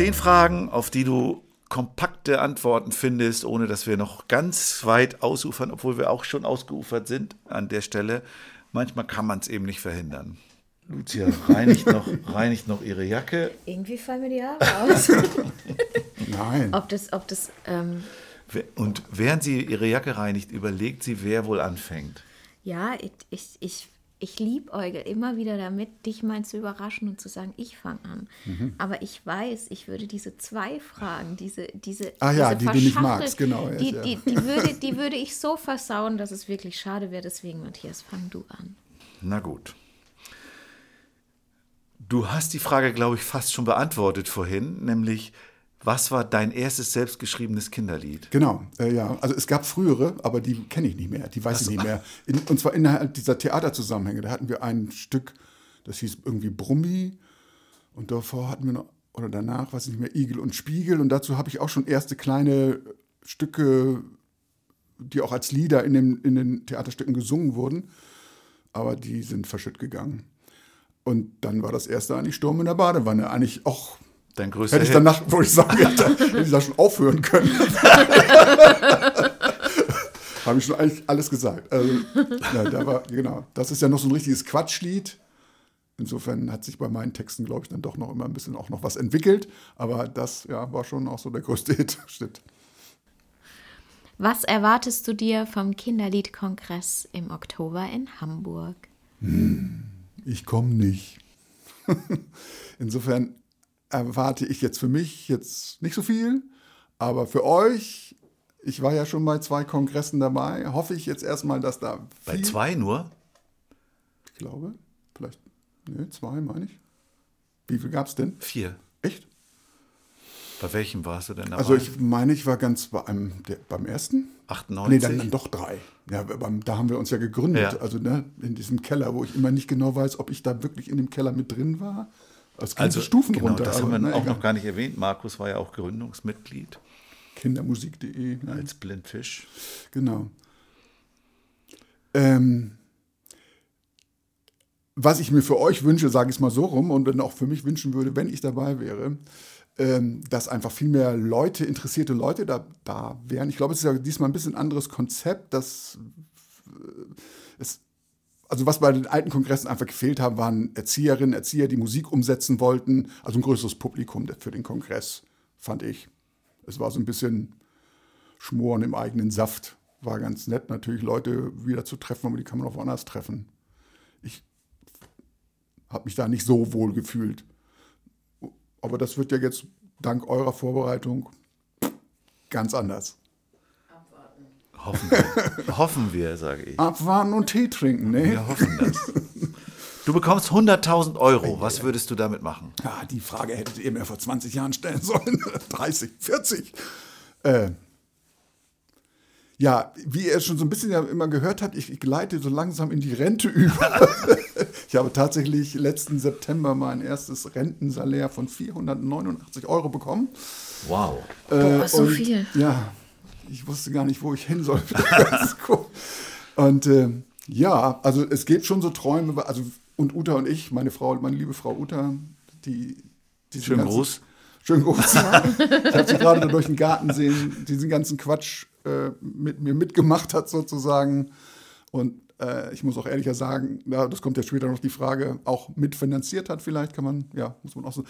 Zehn Fragen, auf die du kompakte Antworten findest, ohne dass wir noch ganz weit ausufern, obwohl wir auch schon ausgeufert sind an der Stelle. Manchmal kann man es eben nicht verhindern. Lucia reinigt noch, reinigt noch ihre Jacke. Irgendwie fallen mir die Haare aus. Nein. ob das, ob das, ähm, Und während sie ihre Jacke reinigt, überlegt sie, wer wohl anfängt. ja, ich, ich, ich, ich liebäugel immer wieder damit, dich mal zu überraschen und zu sagen, ich fange an. Mhm. Aber ich weiß, ich würde diese zwei Fragen, diese, diese, Ah ja, diese die du nicht magst, genau, Die, ja. die, die, würde, die würde ich so versauen, dass es wirklich schade wäre. Deswegen, Matthias, fang du an. Na gut. Du hast die Frage, glaube ich, fast schon beantwortet vorhin, nämlich, was war dein erstes selbstgeschriebenes Kinderlied? Genau, äh, ja. Also es gab frühere, aber die kenne ich nicht mehr, die weiß ich nicht mehr. In, und zwar innerhalb dieser Theaterzusammenhänge. Da hatten wir ein Stück, das hieß irgendwie Brummi. Und davor hatten wir noch, oder danach, weiß ich nicht mehr, Igel und Spiegel. Und dazu habe ich auch schon erste kleine Stücke, die auch als Lieder in, dem, in den Theaterstücken gesungen wurden. Aber die sind verschütt gegangen. Und dann war das erste eigentlich Sturm in der Badewanne. Eigentlich auch Dein größter Hätte ich danach, wo ich sagen, hätte, hätte ich da schon aufhören können. Habe ich schon eigentlich alles gesagt. Also, ja, da war, genau. Das ist ja noch so ein richtiges Quatschlied. Insofern hat sich bei meinen Texten, glaube ich, dann doch noch immer ein bisschen auch noch was entwickelt. Aber das ja, war schon auch so der größte Hit. Stimmt. Was erwartest du dir vom Kinderliedkongress im Oktober in Hamburg? Ich komme nicht. Insofern erwarte ich jetzt für mich jetzt nicht so viel, aber für euch, ich war ja schon bei zwei Kongressen dabei, hoffe ich jetzt erstmal, dass da Bei zwei nur? ich glaube, vielleicht, ne, zwei meine ich. Wie viel gab es denn? Vier. Echt? Bei welchem warst du denn dabei? Also ich meine, ich war ganz bei einem, der, beim ersten? 98? Nee, dann, dann doch drei. Ja, beim, da haben wir uns ja gegründet. Ja. Also ne, in diesem Keller, wo ich immer nicht genau weiß, ob ich da wirklich in dem Keller mit drin war. Ganze also Stufen genau, runter. Das aber, haben wir ne, auch egal. noch gar nicht erwähnt. Markus war ja auch Gründungsmitglied Kindermusik.de. Ne? als Blindfisch. Genau. Ähm, was ich mir für euch wünsche, sage ich es mal so rum, und dann auch für mich wünschen würde, wenn ich dabei wäre, ähm, dass einfach viel mehr Leute, interessierte Leute da, da wären. Ich glaube, es ist ja diesmal ein bisschen ein anderes Konzept, dass äh, es also was bei den alten Kongressen einfach gefehlt haben, waren Erzieherinnen, Erzieher, die Musik umsetzen wollten. Also ein größeres Publikum für den Kongress, fand ich. Es war so ein bisschen Schmoren im eigenen Saft. War ganz nett, natürlich Leute wieder zu treffen, aber die kann man auch woanders treffen. Ich habe mich da nicht so wohl gefühlt. Aber das wird ja jetzt dank eurer Vorbereitung ganz anders. Hoffen wir, hoffen wir sage ich. Abwarten und Tee trinken, ne? Wir hoffen das. Du bekommst 100.000 Euro. Was würdest du damit machen? Ja, die Frage hättet ihr mir vor 20 Jahren stellen sollen. 30, 40. Äh, ja, wie ihr schon so ein bisschen ja immer gehört habt, ich, ich gleite so langsam in die Rente über. ich habe tatsächlich letzten September mein erstes Rentensalär von 489 Euro bekommen. Wow. Boah, so und, viel. Ja, ich wusste gar nicht, wo ich hin soll. Und ähm, ja, also es gibt schon so Träume, also und Uta und ich, meine Frau, meine liebe Frau Uta, die, die Schönen Gruß. Schönen Gruß. Ja. Ich habe sie gerade durch den Garten sehen, diesen ganzen Quatsch äh, mit mir mitgemacht hat sozusagen. Und äh, ich muss auch ehrlicher sagen, ja, das kommt ja später noch die Frage, auch mitfinanziert hat vielleicht, kann man, ja, muss man auch so.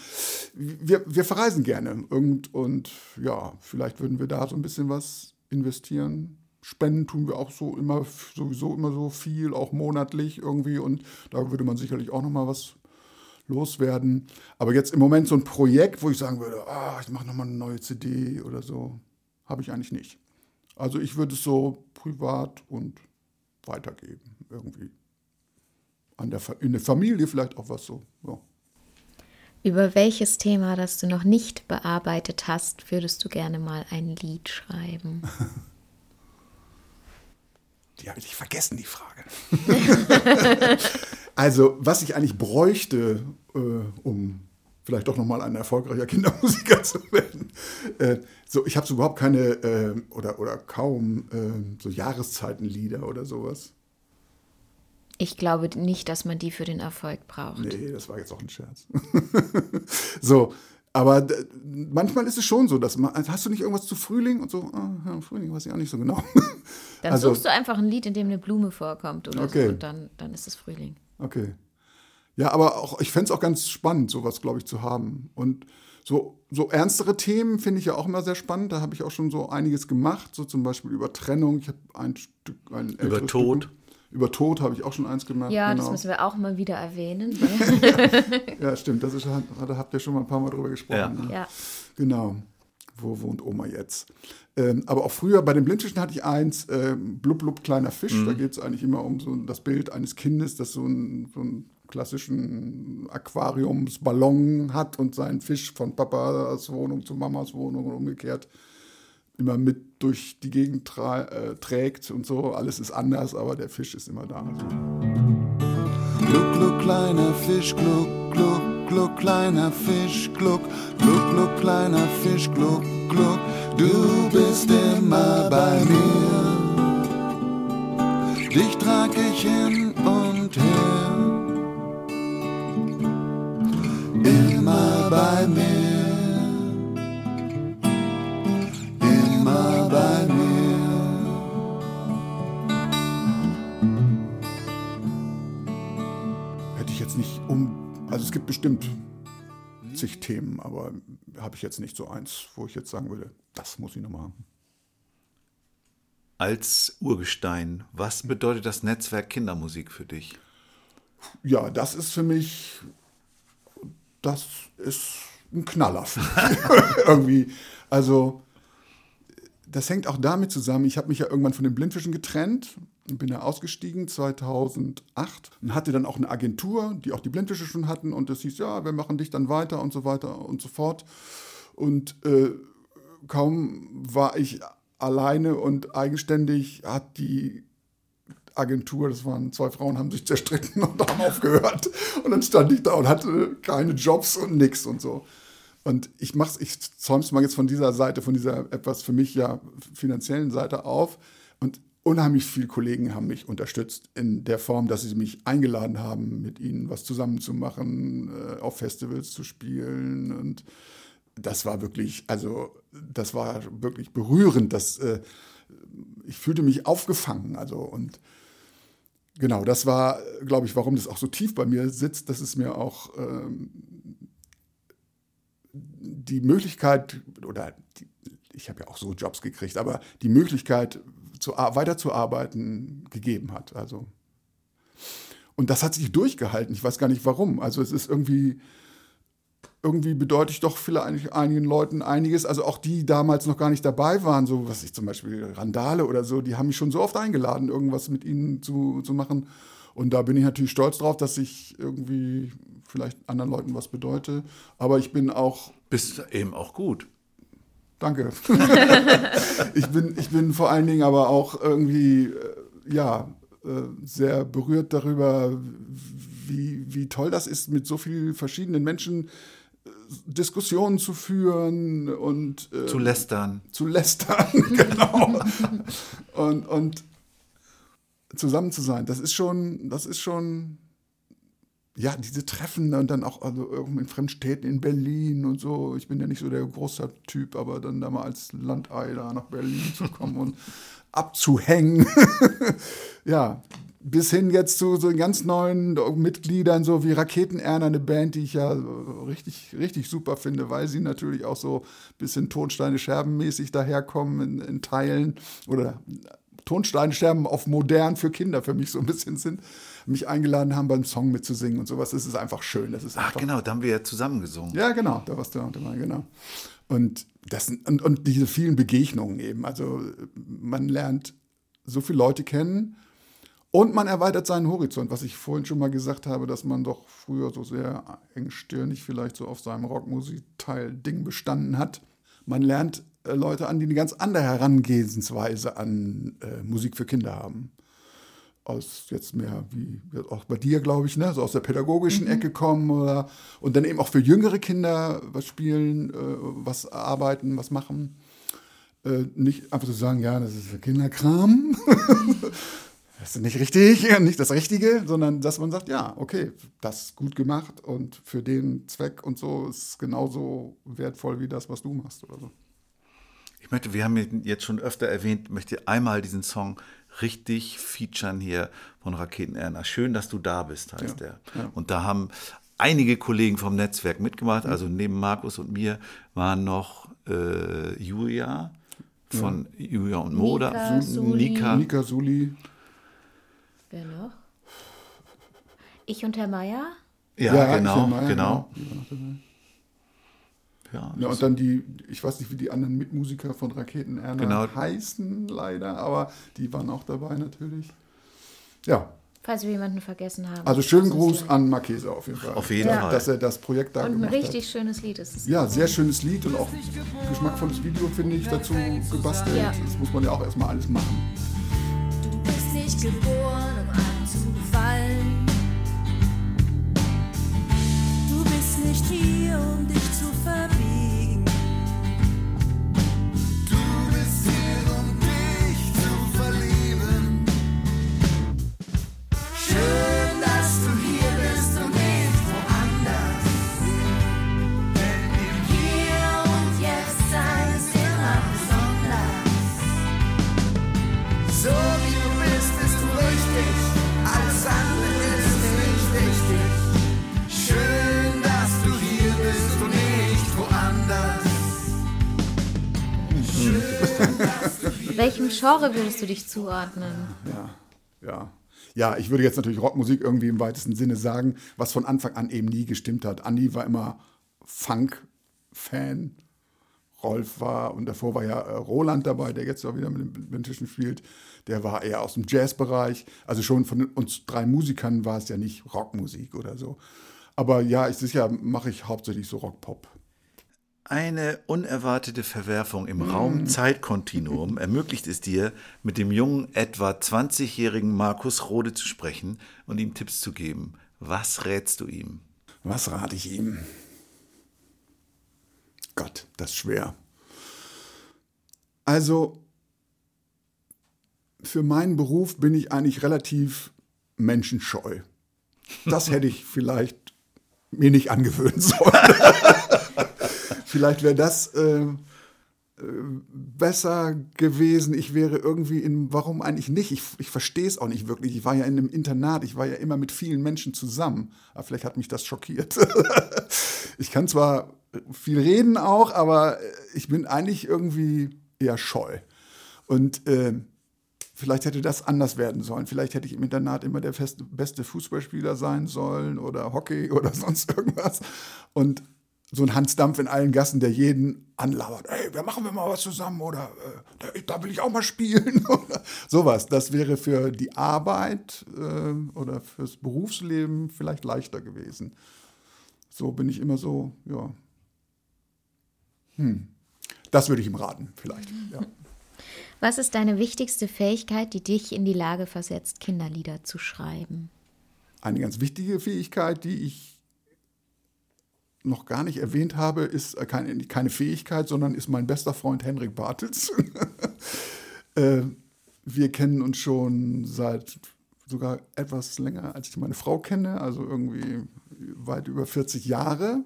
Wir, wir verreisen gerne und, und ja, vielleicht würden wir da so ein bisschen was investieren. Spenden tun wir auch so immer, sowieso immer so viel, auch monatlich irgendwie und da würde man sicherlich auch noch mal was loswerden. Aber jetzt im Moment so ein Projekt, wo ich sagen würde, ah, ich mache nochmal eine neue CD oder so, habe ich eigentlich nicht. Also ich würde es so privat und weitergeben irgendwie. An der, in der Familie vielleicht auch was so. Ja. Über welches Thema, das du noch nicht bearbeitet hast, würdest du gerne mal ein Lied schreiben? Die habe ich vergessen, die Frage. also, was ich eigentlich bräuchte, äh, um vielleicht doch nochmal ein erfolgreicher Kindermusiker zu werden. Äh, so, ich habe so überhaupt keine äh, oder, oder kaum äh, so Jahreszeitenlieder oder sowas. Ich glaube nicht, dass man die für den Erfolg braucht. Nee, das war jetzt auch ein Scherz. so, aber d- manchmal ist es schon so, dass man, hast du nicht irgendwas zu Frühling und so, ah, ja, Frühling weiß ich auch nicht so genau. Dann Also- suchst du einfach ein Lied, in dem eine Blume vorkommt oder Okay. so und dann, dann ist es Frühling. Okay. Ja, aber auch, ich fände es auch ganz spannend, sowas, glaube ich, zu haben. Und so, so ernstere Themen finde ich ja auch immer sehr spannend. Da habe ich auch schon so einiges gemacht, so zum Beispiel über Trennung. Ich habe ein Stück, ein älteres Tod. Stück, über Tod habe ich auch schon eins gemacht. Ja, das genau. müssen wir auch mal wieder erwähnen. Ja, stimmt. Das ist, da habt ihr schon mal ein paar Mal drüber gesprochen. Ja. Ne? ja. Genau. Wo wohnt Oma jetzt? Ähm, aber auch früher bei den Blindfischen hatte ich eins, ähm, Blub Blub kleiner Fisch. Mhm. Da geht es eigentlich immer um so das Bild eines Kindes, das so einen, so einen klassischen Aquariumsballon hat und seinen Fisch von Papas Wohnung zu Mamas Wohnung und umgekehrt immer mit durch die Gegend tra äh, trägt und so. Alles ist anders, aber der Fisch ist immer da. Gluck, gluck, kleiner Fisch, gluck, gluck, gluck, kleiner Fisch, gluck, gluck, gluck, kleiner Fisch, gluck, gluck, du bist immer bei mir. Dich trag ich hin und her, immer bei mir, es gibt bestimmt zig Themen, aber habe ich jetzt nicht so eins, wo ich jetzt sagen würde, das muss ich nochmal haben. Als Urgestein, was bedeutet das Netzwerk Kindermusik für dich? Ja, das ist für mich, das ist ein Knaller. Irgendwie, also das hängt auch damit zusammen, ich habe mich ja irgendwann von den Blindfischen getrennt bin da ausgestiegen 2008 und hatte dann auch eine Agentur, die auch die Blindfische schon hatten und das hieß, ja, wir machen dich dann weiter und so weiter und so fort. Und äh, kaum war ich alleine und eigenständig, hat die Agentur, das waren zwei Frauen, haben sich zerstritten und haben aufgehört. Und dann stand ich da und hatte keine Jobs und nix und so. Und ich mach's, ich zäum's mal jetzt von dieser Seite, von dieser etwas für mich ja finanziellen Seite auf. Und unheimlich viele Kollegen haben mich unterstützt in der Form, dass sie mich eingeladen haben, mit ihnen was zusammen zu machen, äh, auf Festivals zu spielen. Und das war wirklich, also das war wirklich berührend. Das, äh, ich fühlte mich aufgefangen. Also und genau, das war, glaube ich, warum das auch so tief bei mir sitzt, dass es mir auch ähm, die Möglichkeit, oder die, ich habe ja auch so Jobs gekriegt, aber die Möglichkeit, zu, ar- weiterzuarbeiten, gegeben hat. Also. Und das hat sich durchgehalten. Ich weiß gar nicht warum. Also es ist irgendwie, irgendwie bedeutet ich doch vielleicht einigen Leuten einiges. Also auch die damals noch gar nicht dabei waren, so was ich zum Beispiel Randale oder so, die haben mich schon so oft eingeladen, irgendwas mit ihnen zu, zu machen. Und da bin ich natürlich stolz drauf, dass ich irgendwie vielleicht anderen Leuten was bedeute. Aber ich bin auch Bist eben auch gut. Danke. ich, bin, ich bin vor allen Dingen aber auch irgendwie, äh, ja, äh, sehr berührt darüber, wie, wie toll das ist, mit so vielen verschiedenen Menschen äh, Diskussionen zu führen und äh, Zu lästern. zu lästern, genau. und, und zusammen zu sein, das ist schon, das ist schon, ja, diese Treffen und dann auch also irgendwo in Fremdstädten in Berlin und so. Ich bin ja nicht so der Großstadttyp, aber dann da mal als Landei da nach Berlin zu kommen und abzuhängen. ja, bis hin jetzt zu so ganz neuen Mitgliedern, so wie Raketenerner, eine Band, die ich ja richtig, richtig super finde, weil sie natürlich auch so ein bisschen Tonsteine Scherben-mäßig daherkommen in, in Teilen oder Tonsteine Scherben auf modern für Kinder für mich so ein bisschen sind, mich eingeladen haben, beim Song mitzusingen und sowas. Das ist einfach schön. Das ist Ach genau, da haben wir ja zusammen gesungen. ja, genau, da warst du auch dabei, genau. Und, das, und, und diese vielen Begegnungen eben. Also man lernt so viele Leute kennen und man erweitert seinen Horizont, was ich vorhin schon mal gesagt habe, dass man doch früher so sehr engstirnig vielleicht so auf seinem Rockmusikteil Ding bestanden hat. Man lernt äh, Leute an, die eine ganz andere Herangehensweise an äh, Musik für Kinder haben. Aus jetzt mehr wie auch bei dir, glaube ich, ne, so aus der pädagogischen Ecke kommen oder und dann eben auch für jüngere Kinder was spielen, äh, was arbeiten, was machen. Äh, nicht einfach zu sagen, ja, das ist Kinderkram. das ist nicht richtig, nicht das Richtige, sondern dass man sagt, ja, okay, das ist gut gemacht und für den Zweck und so ist es genauso wertvoll wie das, was du machst oder so. Ich möchte, wir haben ihn jetzt schon öfter erwähnt, möchte einmal diesen Song richtig featuren hier von Raketen Erna. Schön, dass du da bist, heißt Ja, er. ja. Und da haben einige Kollegen vom Netzwerk mitgemacht. Also neben Markus und mir waren noch äh, Julia von Julia und Moda, Nika, Suli. Nika. Nika Suli, Wer noch? Ich und Herr Meier? Ja, genau, Maya, genau. ja, die war noch dabei. Ja, Ja, und dann die, ich weiß nicht, wie die anderen Mitmusiker von Raketen Erna Genau. heißen, leider, aber die waren auch dabei natürlich. Ja, Falls wir jemanden vergessen haben. also schönen Gruß an Marchese auf jeden Fall. Auf jeden Ja. Fall. Dass er das Projekt da Und ein gemacht richtig hat. schönes Lied ist es. Ja, sehr schönes Lied und auch geschmackvolles Video, finde ich, dazu gebastelt. Ja. Das muss man ja auch erstmal alles machen. Du bist nicht geboren, um anzufallen. Du bist nicht hier, um dich zu Genre würdest du dich zuordnen? Ja, ja. Ja, ich würde jetzt natürlich Rockmusik irgendwie im weitesten Sinne sagen, was von Anfang an eben nie gestimmt hat. Andi war immer Funk-Fan. Rolf war, und davor war ja äh, Roland dabei, der jetzt auch wieder mit den Bentischen spielt. Der war eher aus dem Jazzbereich. Also schon von uns drei Musikern war es ja nicht Rockmusik oder so. Aber ja, ich sicher mache ich hauptsächlich so Rock-Pop. Eine unerwartete Verwerfung im Raum-Zeit-Kontinuum ermöglicht es dir, mit dem jungen, etwa 20-jährigen Markus Rode zu sprechen und ihm Tipps zu geben. Was rätst du ihm? Was rate ich ihm? Gott, das ist schwer. Also, für meinen Beruf bin ich eigentlich relativ menschenscheu. Das hätte ich vielleicht mir nicht angewöhnen sollen. vielleicht wäre das äh, äh, besser gewesen. Ich wäre irgendwie in, warum eigentlich nicht? Ich, ich verstehe es auch nicht wirklich. Ich war ja in einem Internat, ich war ja immer mit vielen Menschen zusammen. Aber vielleicht hat mich das schockiert. ich kann zwar viel reden auch, aber ich bin eigentlich irgendwie eher scheu. Und äh, vielleicht hätte das anders werden sollen. Vielleicht hätte ich im Internat immer der feste, beste Fußballspieler sein sollen oder Hockey oder sonst irgendwas. Und so ein Hans Dampf in allen Gassen, der jeden anlauert. Ey, wir machen wir mal was zusammen oder äh, da, da will ich auch mal spielen. oder sowas. Das wäre für die Arbeit äh, oder fürs Berufsleben vielleicht leichter gewesen. So bin ich immer so, ja. Hm. Das würde ich ihm raten, vielleicht. Ja. Was ist deine wichtigste Fähigkeit, die dich in die Lage versetzt, Kinderlieder zu schreiben? Eine ganz wichtige Fähigkeit, die ich noch gar nicht erwähnt habe, ist äh, keine, keine Fähigkeit, sondern ist mein bester Freund Henrik Bartels. äh, wir kennen uns schon seit sogar etwas länger, als ich meine Frau kenne, also irgendwie weit über 40 Jahre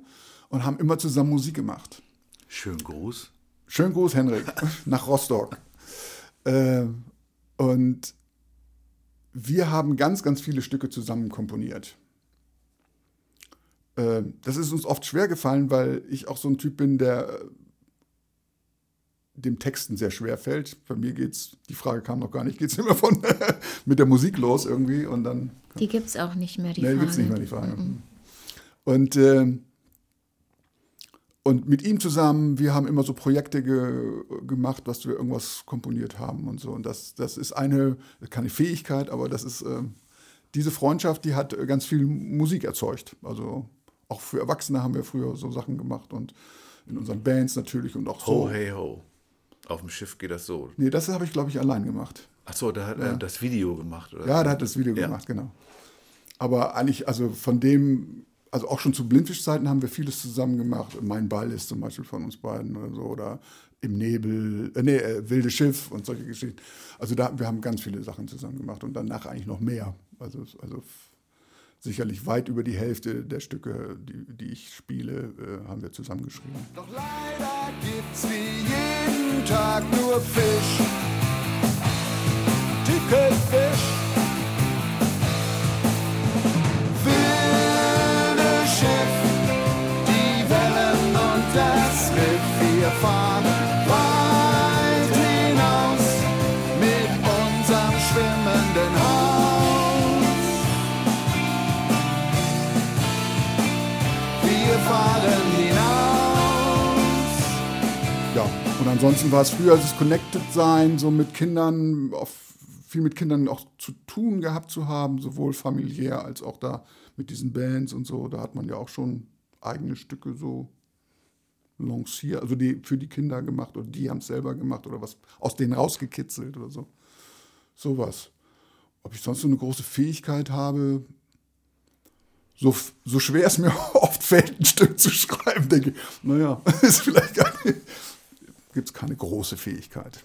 und haben immer zusammen Musik gemacht. Schönen Gruß. Schönen Gruß, Henrik, nach Rostock. Äh, und wir haben ganz, ganz viele Stücke zusammen komponiert. Äh, das ist uns oft schwer gefallen, weil ich auch so ein Typ bin, der äh, dem Texten sehr schwer fällt. Bei mir geht's, die Frage kam noch gar nicht, geht's immer von mit der Musik los irgendwie und dann Die gibt es auch nicht mehr, die nee, Frage. gibt's nicht mehr die Frage. Und, ähm, und mit ihm zusammen, wir haben immer so Projekte ge gemacht, was wir irgendwas komponiert haben und so. Und das, das ist eine, keine Fähigkeit, aber das ist ähm, diese Freundschaft, die hat äh, ganz viel Musik erzeugt. Also auch für Erwachsene haben wir früher so Sachen gemacht und in unseren Bands natürlich und auch so. Ho, hey, ho. Auf dem Schiff geht das so. Nee, das habe ich, glaube ich, allein gemacht. Achso, da hat er das Video gemacht, oder? Ja, der hat das Video Ja. gemacht, genau. Aber eigentlich, also von dem, also auch schon zu Blindfischzeiten haben wir vieles zusammen gemacht. Mein Ball ist zum Beispiel von uns beiden oder so. Oder im Nebel, äh, nee, äh, Wilde Schiff und solche Geschichten. Also da, wir haben ganz viele Sachen zusammen gemacht und danach eigentlich noch mehr. Also, also sicherlich weit über die Hälfte der Stücke, die, die ich spiele, äh, haben wir zusammengeschrieben. Doch leider gibt's wie jeden Tag nur Fisch. Dicke ansonsten war es früher das Connected Sein, so mit Kindern, viel mit Kindern auch zu tun gehabt zu haben, sowohl familiär als auch da mit diesen Bands und so. Da hat man ja auch schon eigene Stücke so lanciert, also die für die Kinder gemacht oder die haben es selber gemacht oder was aus denen rausgekitzelt oder so. Sowas. Ob ich sonst so eine große Fähigkeit habe, so, so schwer es mir oft fällt, ein Stück zu schreiben, denke ich, naja, ist vielleicht gar nicht, gibt es keine große Fähigkeit.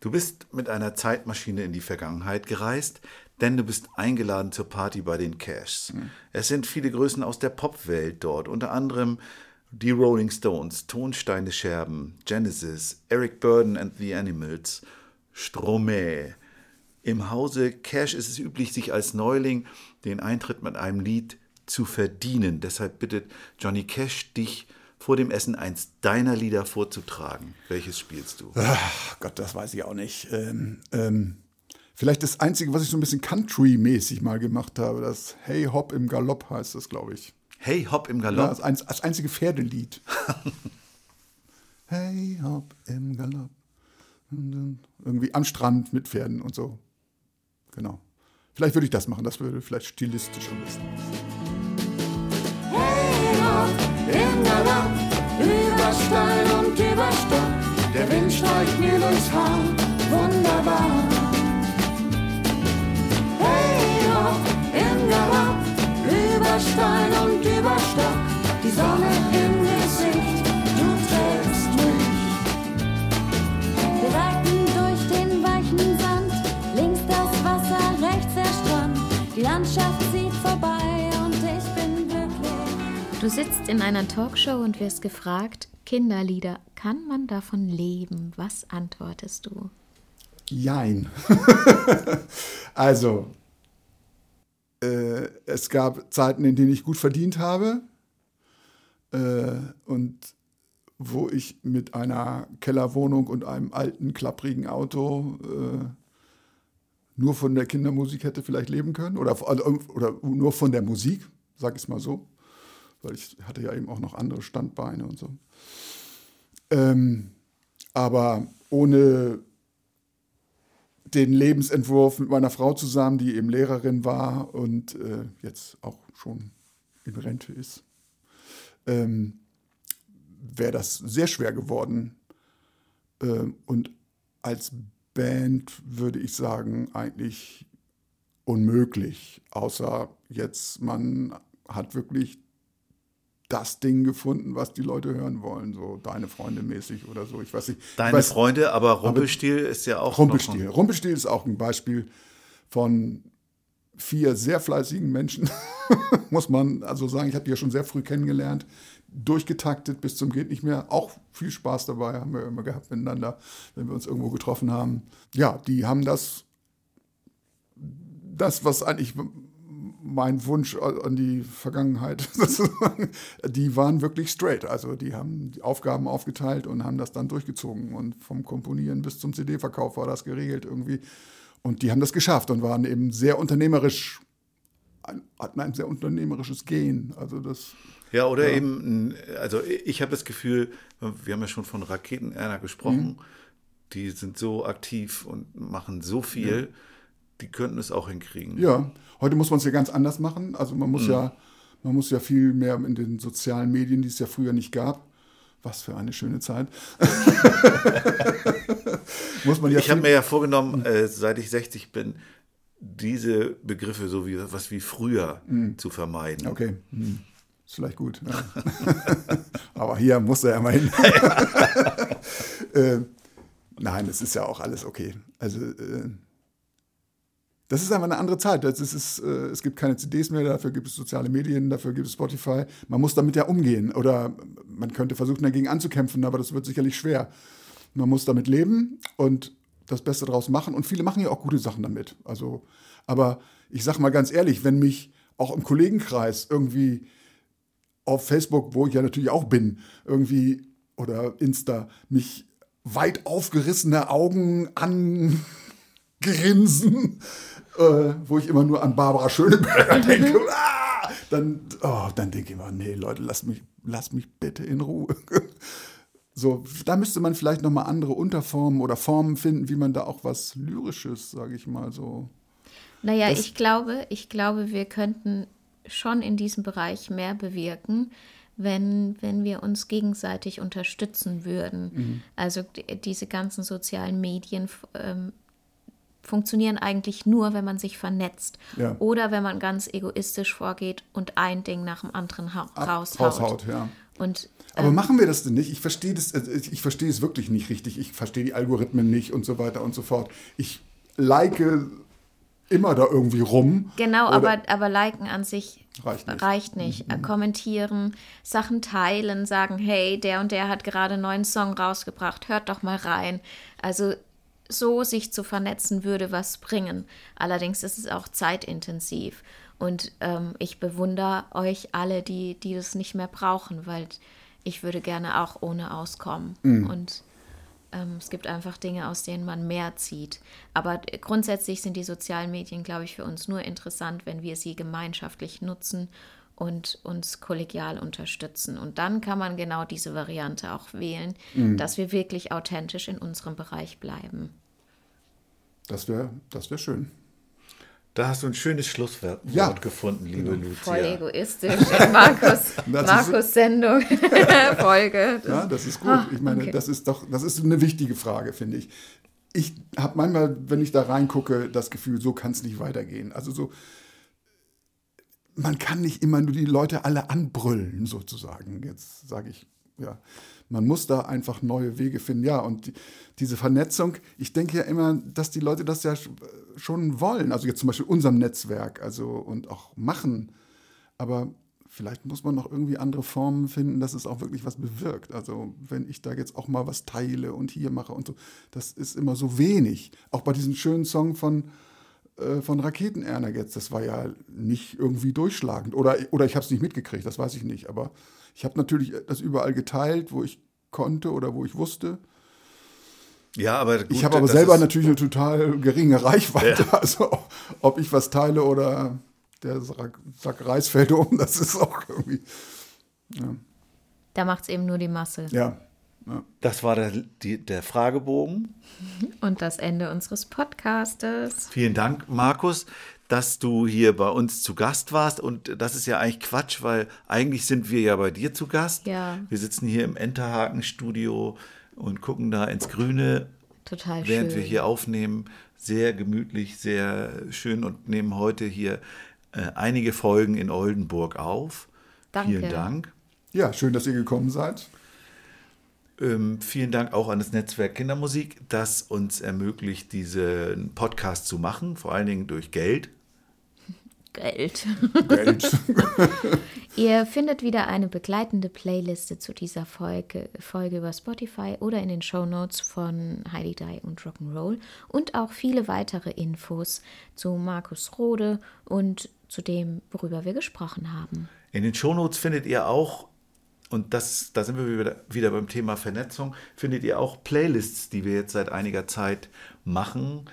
Du bist mit einer Zeitmaschine in die Vergangenheit gereist, denn du bist eingeladen zur Party bei den Cashs. Es sind viele Größen aus der Popwelt dort, unter anderem die Rolling Stones, Tonsteine Scherben, Genesis, Eric Burden and the Animals, Stromae. Im Hause Cash ist es üblich, sich als Neuling den Eintritt mit einem Lied zu verdienen. Deshalb bittet Johnny Cash dich vor dem Essen eins deiner Lieder vorzutragen. Welches spielst du? Ach Gott, das weiß ich auch nicht. Ähm, ähm, vielleicht das Einzige, was ich so ein bisschen Country-mäßig mal gemacht habe, das Hey Hop im Galopp heißt das, glaube ich. Hey, hopp im Ja, Galopp. als, eins, als einzige Pferdelied. hey Hop im Galopp. Irgendwie am Strand mit Pferden und so. Genau. Vielleicht würde ich das machen, das würde vielleicht stilistisch am besten. Im Galopp, über Stein und über Stock, der Wind streicht mir durchs Haar, wunderbar. Hey hopp, im Galopp, über Stein und über Stock, die Sonne Du sitzt in einer Talkshow und wirst gefragt, Kinderlieder, kann man davon leben? Was antwortest du? Jein. also, äh, es gab Zeiten, in denen ich gut verdient habe äh, und wo ich mit einer Kellerwohnung und einem alten, klapprigen Auto äh, nur von der Kindermusik hätte vielleicht leben können oder, oder nur von der Musik, sag ich es mal so, weil ich hatte ja eben auch noch andere Standbeine und so. Ähm, aber ohne den Lebensentwurf mit meiner Frau zusammen, die eben Lehrerin war und äh, jetzt auch schon in Rente ist, ähm, wäre das sehr schwer geworden. Ähm, und als Band würde ich sagen, eigentlich unmöglich, außer jetzt man hat wirklich das Ding gefunden, was die Leute hören wollen, so deine Freunde mäßig oder so. Ich weiß nicht. ich Deine weiß, Freunde, aber Rumpelstil ist ja auch. Rumpelstil. Rumpelstil ist auch ein Beispiel von vier sehr fleißigen Menschen, muss man also sagen. Ich habe die ja schon sehr früh kennengelernt, durchgetaktet bis zum geht nicht mehr. Auch viel Spaß dabei haben wir immer gehabt miteinander, wenn wir uns irgendwo getroffen haben. Ja, die haben das, das was eigentlich mein Wunsch an die Vergangenheit sozusagen, die waren wirklich straight. Also die haben die Aufgaben aufgeteilt und haben das dann durchgezogen. Und vom Komponieren bis zum CD-Verkauf war das geregelt irgendwie. Und die haben das geschafft und waren eben sehr unternehmerisch, hatten ein sehr unternehmerisches Gen. Also das, Ja, oder eben, also ich habe das Gefühl, wir haben ja schon von Raketen Erna gesprochen, die sind so aktiv und machen so viel, die könnten es auch hinkriegen. ja, heute muss man es ja ganz anders machen. Also man muss ja, man muss ja viel mehr in den sozialen Medien, die es ja früher nicht gab. Was für eine schöne Zeit. muss man ja ich habe mir ja vorgenommen, äh, seit ich 60 bin, diese Begriffe so wie was wie früher zu vermeiden. Mhm. Okay, hm. ist vielleicht gut. Ja. Aber hier muss er ja mal hin. äh, nein, es ist ja auch alles okay. Also äh, das ist einfach eine andere Zeit. Das ist, es, äh, es gibt keine CDs mehr, dafür gibt es soziale Medien, dafür gibt es Spotify. Man muss damit ja umgehen. Oder man könnte versuchen, dagegen anzukämpfen, aber das wird sicherlich schwer. Man muss damit leben und das Beste draus machen. Und viele machen ja auch gute Sachen damit. Also, aber ich sag mal ganz ehrlich, wenn mich auch im Kollegenkreis irgendwie auf Facebook, wo ich ja natürlich auch bin, irgendwie oder Insta, mich weit aufgerissene Augen angrinsen, äh, wo ich immer nur an Barbara Schöneberger denke, ah, dann, oh, dann denke ich immer, nee, Leute, lasst mich, lasst mich bitte in Ruhe. So, da müsste man vielleicht noch mal andere Unterformen oder Formen finden, wie man da auch was Lyrisches, sage ich mal so. Naja, Das- ich glaube, ich glaube, wir könnten schon in diesem Bereich mehr bewirken, wenn, wenn wir uns gegenseitig unterstützen würden. Mhm. Also diese ganzen sozialen Medien ähm, funktionieren eigentlich nur, wenn man sich vernetzt. Ja. Oder wenn man ganz egoistisch vorgeht und ein Ding nach dem anderen ha Ab- raushaut. raushaut, ja. Und Aber ähm, machen wir das denn nicht? Ich verstehe das, äh, ich verstehe es wirklich nicht richtig. Ich verstehe die Algorithmen nicht und so weiter und so fort. Ich like immer da irgendwie rum. Genau, aber, aber liken an sich Reicht nicht. reicht nicht. Äh, Kommentieren, Sachen teilen, sagen, hey, der und der hat gerade einen neuen Song rausgebracht, hört doch mal rein. Also so sich zu vernetzen würde was bringen. Allerdings ist es auch zeitintensiv. Und ähm, ich bewundere euch alle, die, die das nicht mehr brauchen, weil ich würde gerne auch ohne auskommen. Und ähm, es gibt einfach Dinge, aus denen man mehr zieht. Aber grundsätzlich sind die sozialen Medien, glaube ich, für uns nur interessant, wenn wir sie gemeinschaftlich nutzen und uns kollegial unterstützen. Und dann kann man genau diese Variante auch wählen, dass wir wirklich authentisch in unserem Bereich bleiben. Das wäre das wär schön. Da hast du ein schönes Schlusswort Ja. gefunden, liebe Lucia. Voll egoistisch in Markus, Das ist- Markus Sendung, Folge. Ja, das ist gut. Ah, ich meine, okay. das ist doch, das ist eine wichtige Frage, finde ich. Ich habe manchmal, wenn ich da reingucke, das Gefühl, so kann es nicht weitergehen. Also so, man kann nicht immer nur die Leute alle anbrüllen, sozusagen. Jetzt sage ich, ja, man muss da einfach neue Wege finden. Ja, und die, diese Vernetzung, ich denke ja immer, dass die Leute das ja sch- schon wollen. Also jetzt zum Beispiel unserem Netzwerk, also und auch machen. Aber vielleicht muss man noch irgendwie andere Formen finden, dass es auch wirklich was bewirkt. Also wenn ich da jetzt auch mal was teile und hier mache und so, das ist immer so wenig. Auch bei diesem schönen Song von, äh, von Raketenerner jetzt, das war ja nicht irgendwie durchschlagend. Oder, oder ich habe es nicht mitgekriegt, das weiß ich nicht. Aber ich habe natürlich das überall geteilt, wo ich konnte oder wo ich wusste. Ja, aber gut, ich habe aber selber ist- natürlich eine total geringe Reichweite. Also ob ich was teile oder der Sack, Sack Reis fällt um, das ist auch irgendwie. Da macht es eben nur die Masse. Ja. Das war der, die, der Fragebogen. Und das Ende unseres Podcastes. Vielen Dank, Markus, dass du hier bei uns zu Gast warst. Und das ist ja eigentlich Quatsch, weil eigentlich sind wir ja bei dir zu Gast. Ja. Wir sitzen hier im Enterhaken-Studio und gucken da ins Grüne, Total während schön. wir hier aufnehmen. Sehr gemütlich, sehr schön und nehmen heute hier äh, einige Folgen in Oldenburg auf. Danke. Vielen Dank. ja, schön, dass ihr gekommen seid. Ähm, vielen Dank auch an das Netzwerk Kindermusik, das uns ermöglicht, diesen Podcast zu machen, vor allen Dingen durch Geld. Geld. Geld. Ihr findet wieder eine begleitende Playliste zu dieser Folge, Folge über Spotify oder in den Shownotes von Heidi Die und Rock'n'Roll und auch viele weitere Infos zu Markus Rode und zu dem, worüber wir gesprochen haben. In den Shownotes findet ihr auch, und das, da sind wir wieder, wieder beim Thema Vernetzung, findet ihr auch Playlists, die wir jetzt seit einiger Zeit machen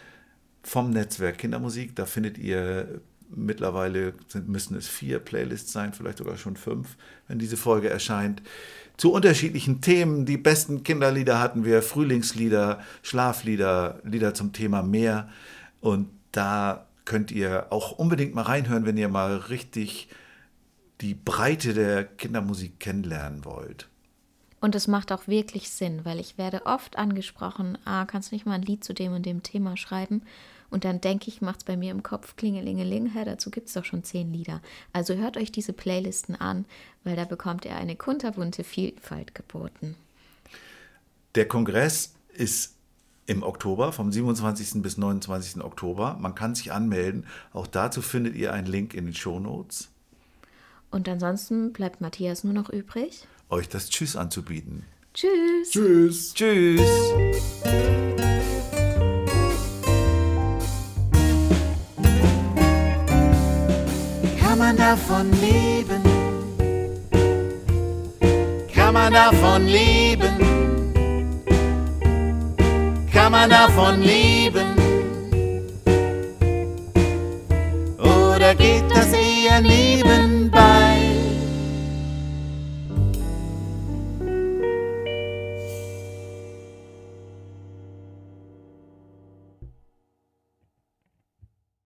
vom Netzwerk Kindermusik. Da findet ihr mittlerweile, sind, müssen es vier Playlists sein, vielleicht sogar schon fünf, wenn diese Folge erscheint. Zu unterschiedlichen Themen. Die besten Kinderlieder hatten wir, Frühlingslieder, Schlaflieder, Lieder zum Thema Meer. Und da könnt ihr auch unbedingt mal reinhören, wenn ihr mal richtig die Breite der Kindermusik kennenlernen wollt. Und es macht auch wirklich Sinn, weil ich werde oft angesprochen, ah, kannst du nicht mal ein Lied zu dem und dem Thema schreiben? Und dann denke ich, macht es bei mir im Kopf klingelingeling, hä, dazu gibt es doch schon zehn Lieder. Also hört euch diese Playlisten an, weil da bekommt ihr eine kunterbunte Vielfalt geboten. Der Kongress ist im Oktober, vom 27. bis 29. Oktober. Man kann sich anmelden. Auch dazu findet ihr einen Link in den Show Notes. Und ansonsten bleibt Matthias nur noch übrig. Euch das Tschüss anzubieten. Tschüss! Tschüss. Tschüss! Man davon leben? Kann man davon leben? Kann man davon leben? Oder geht das eher nebenbei?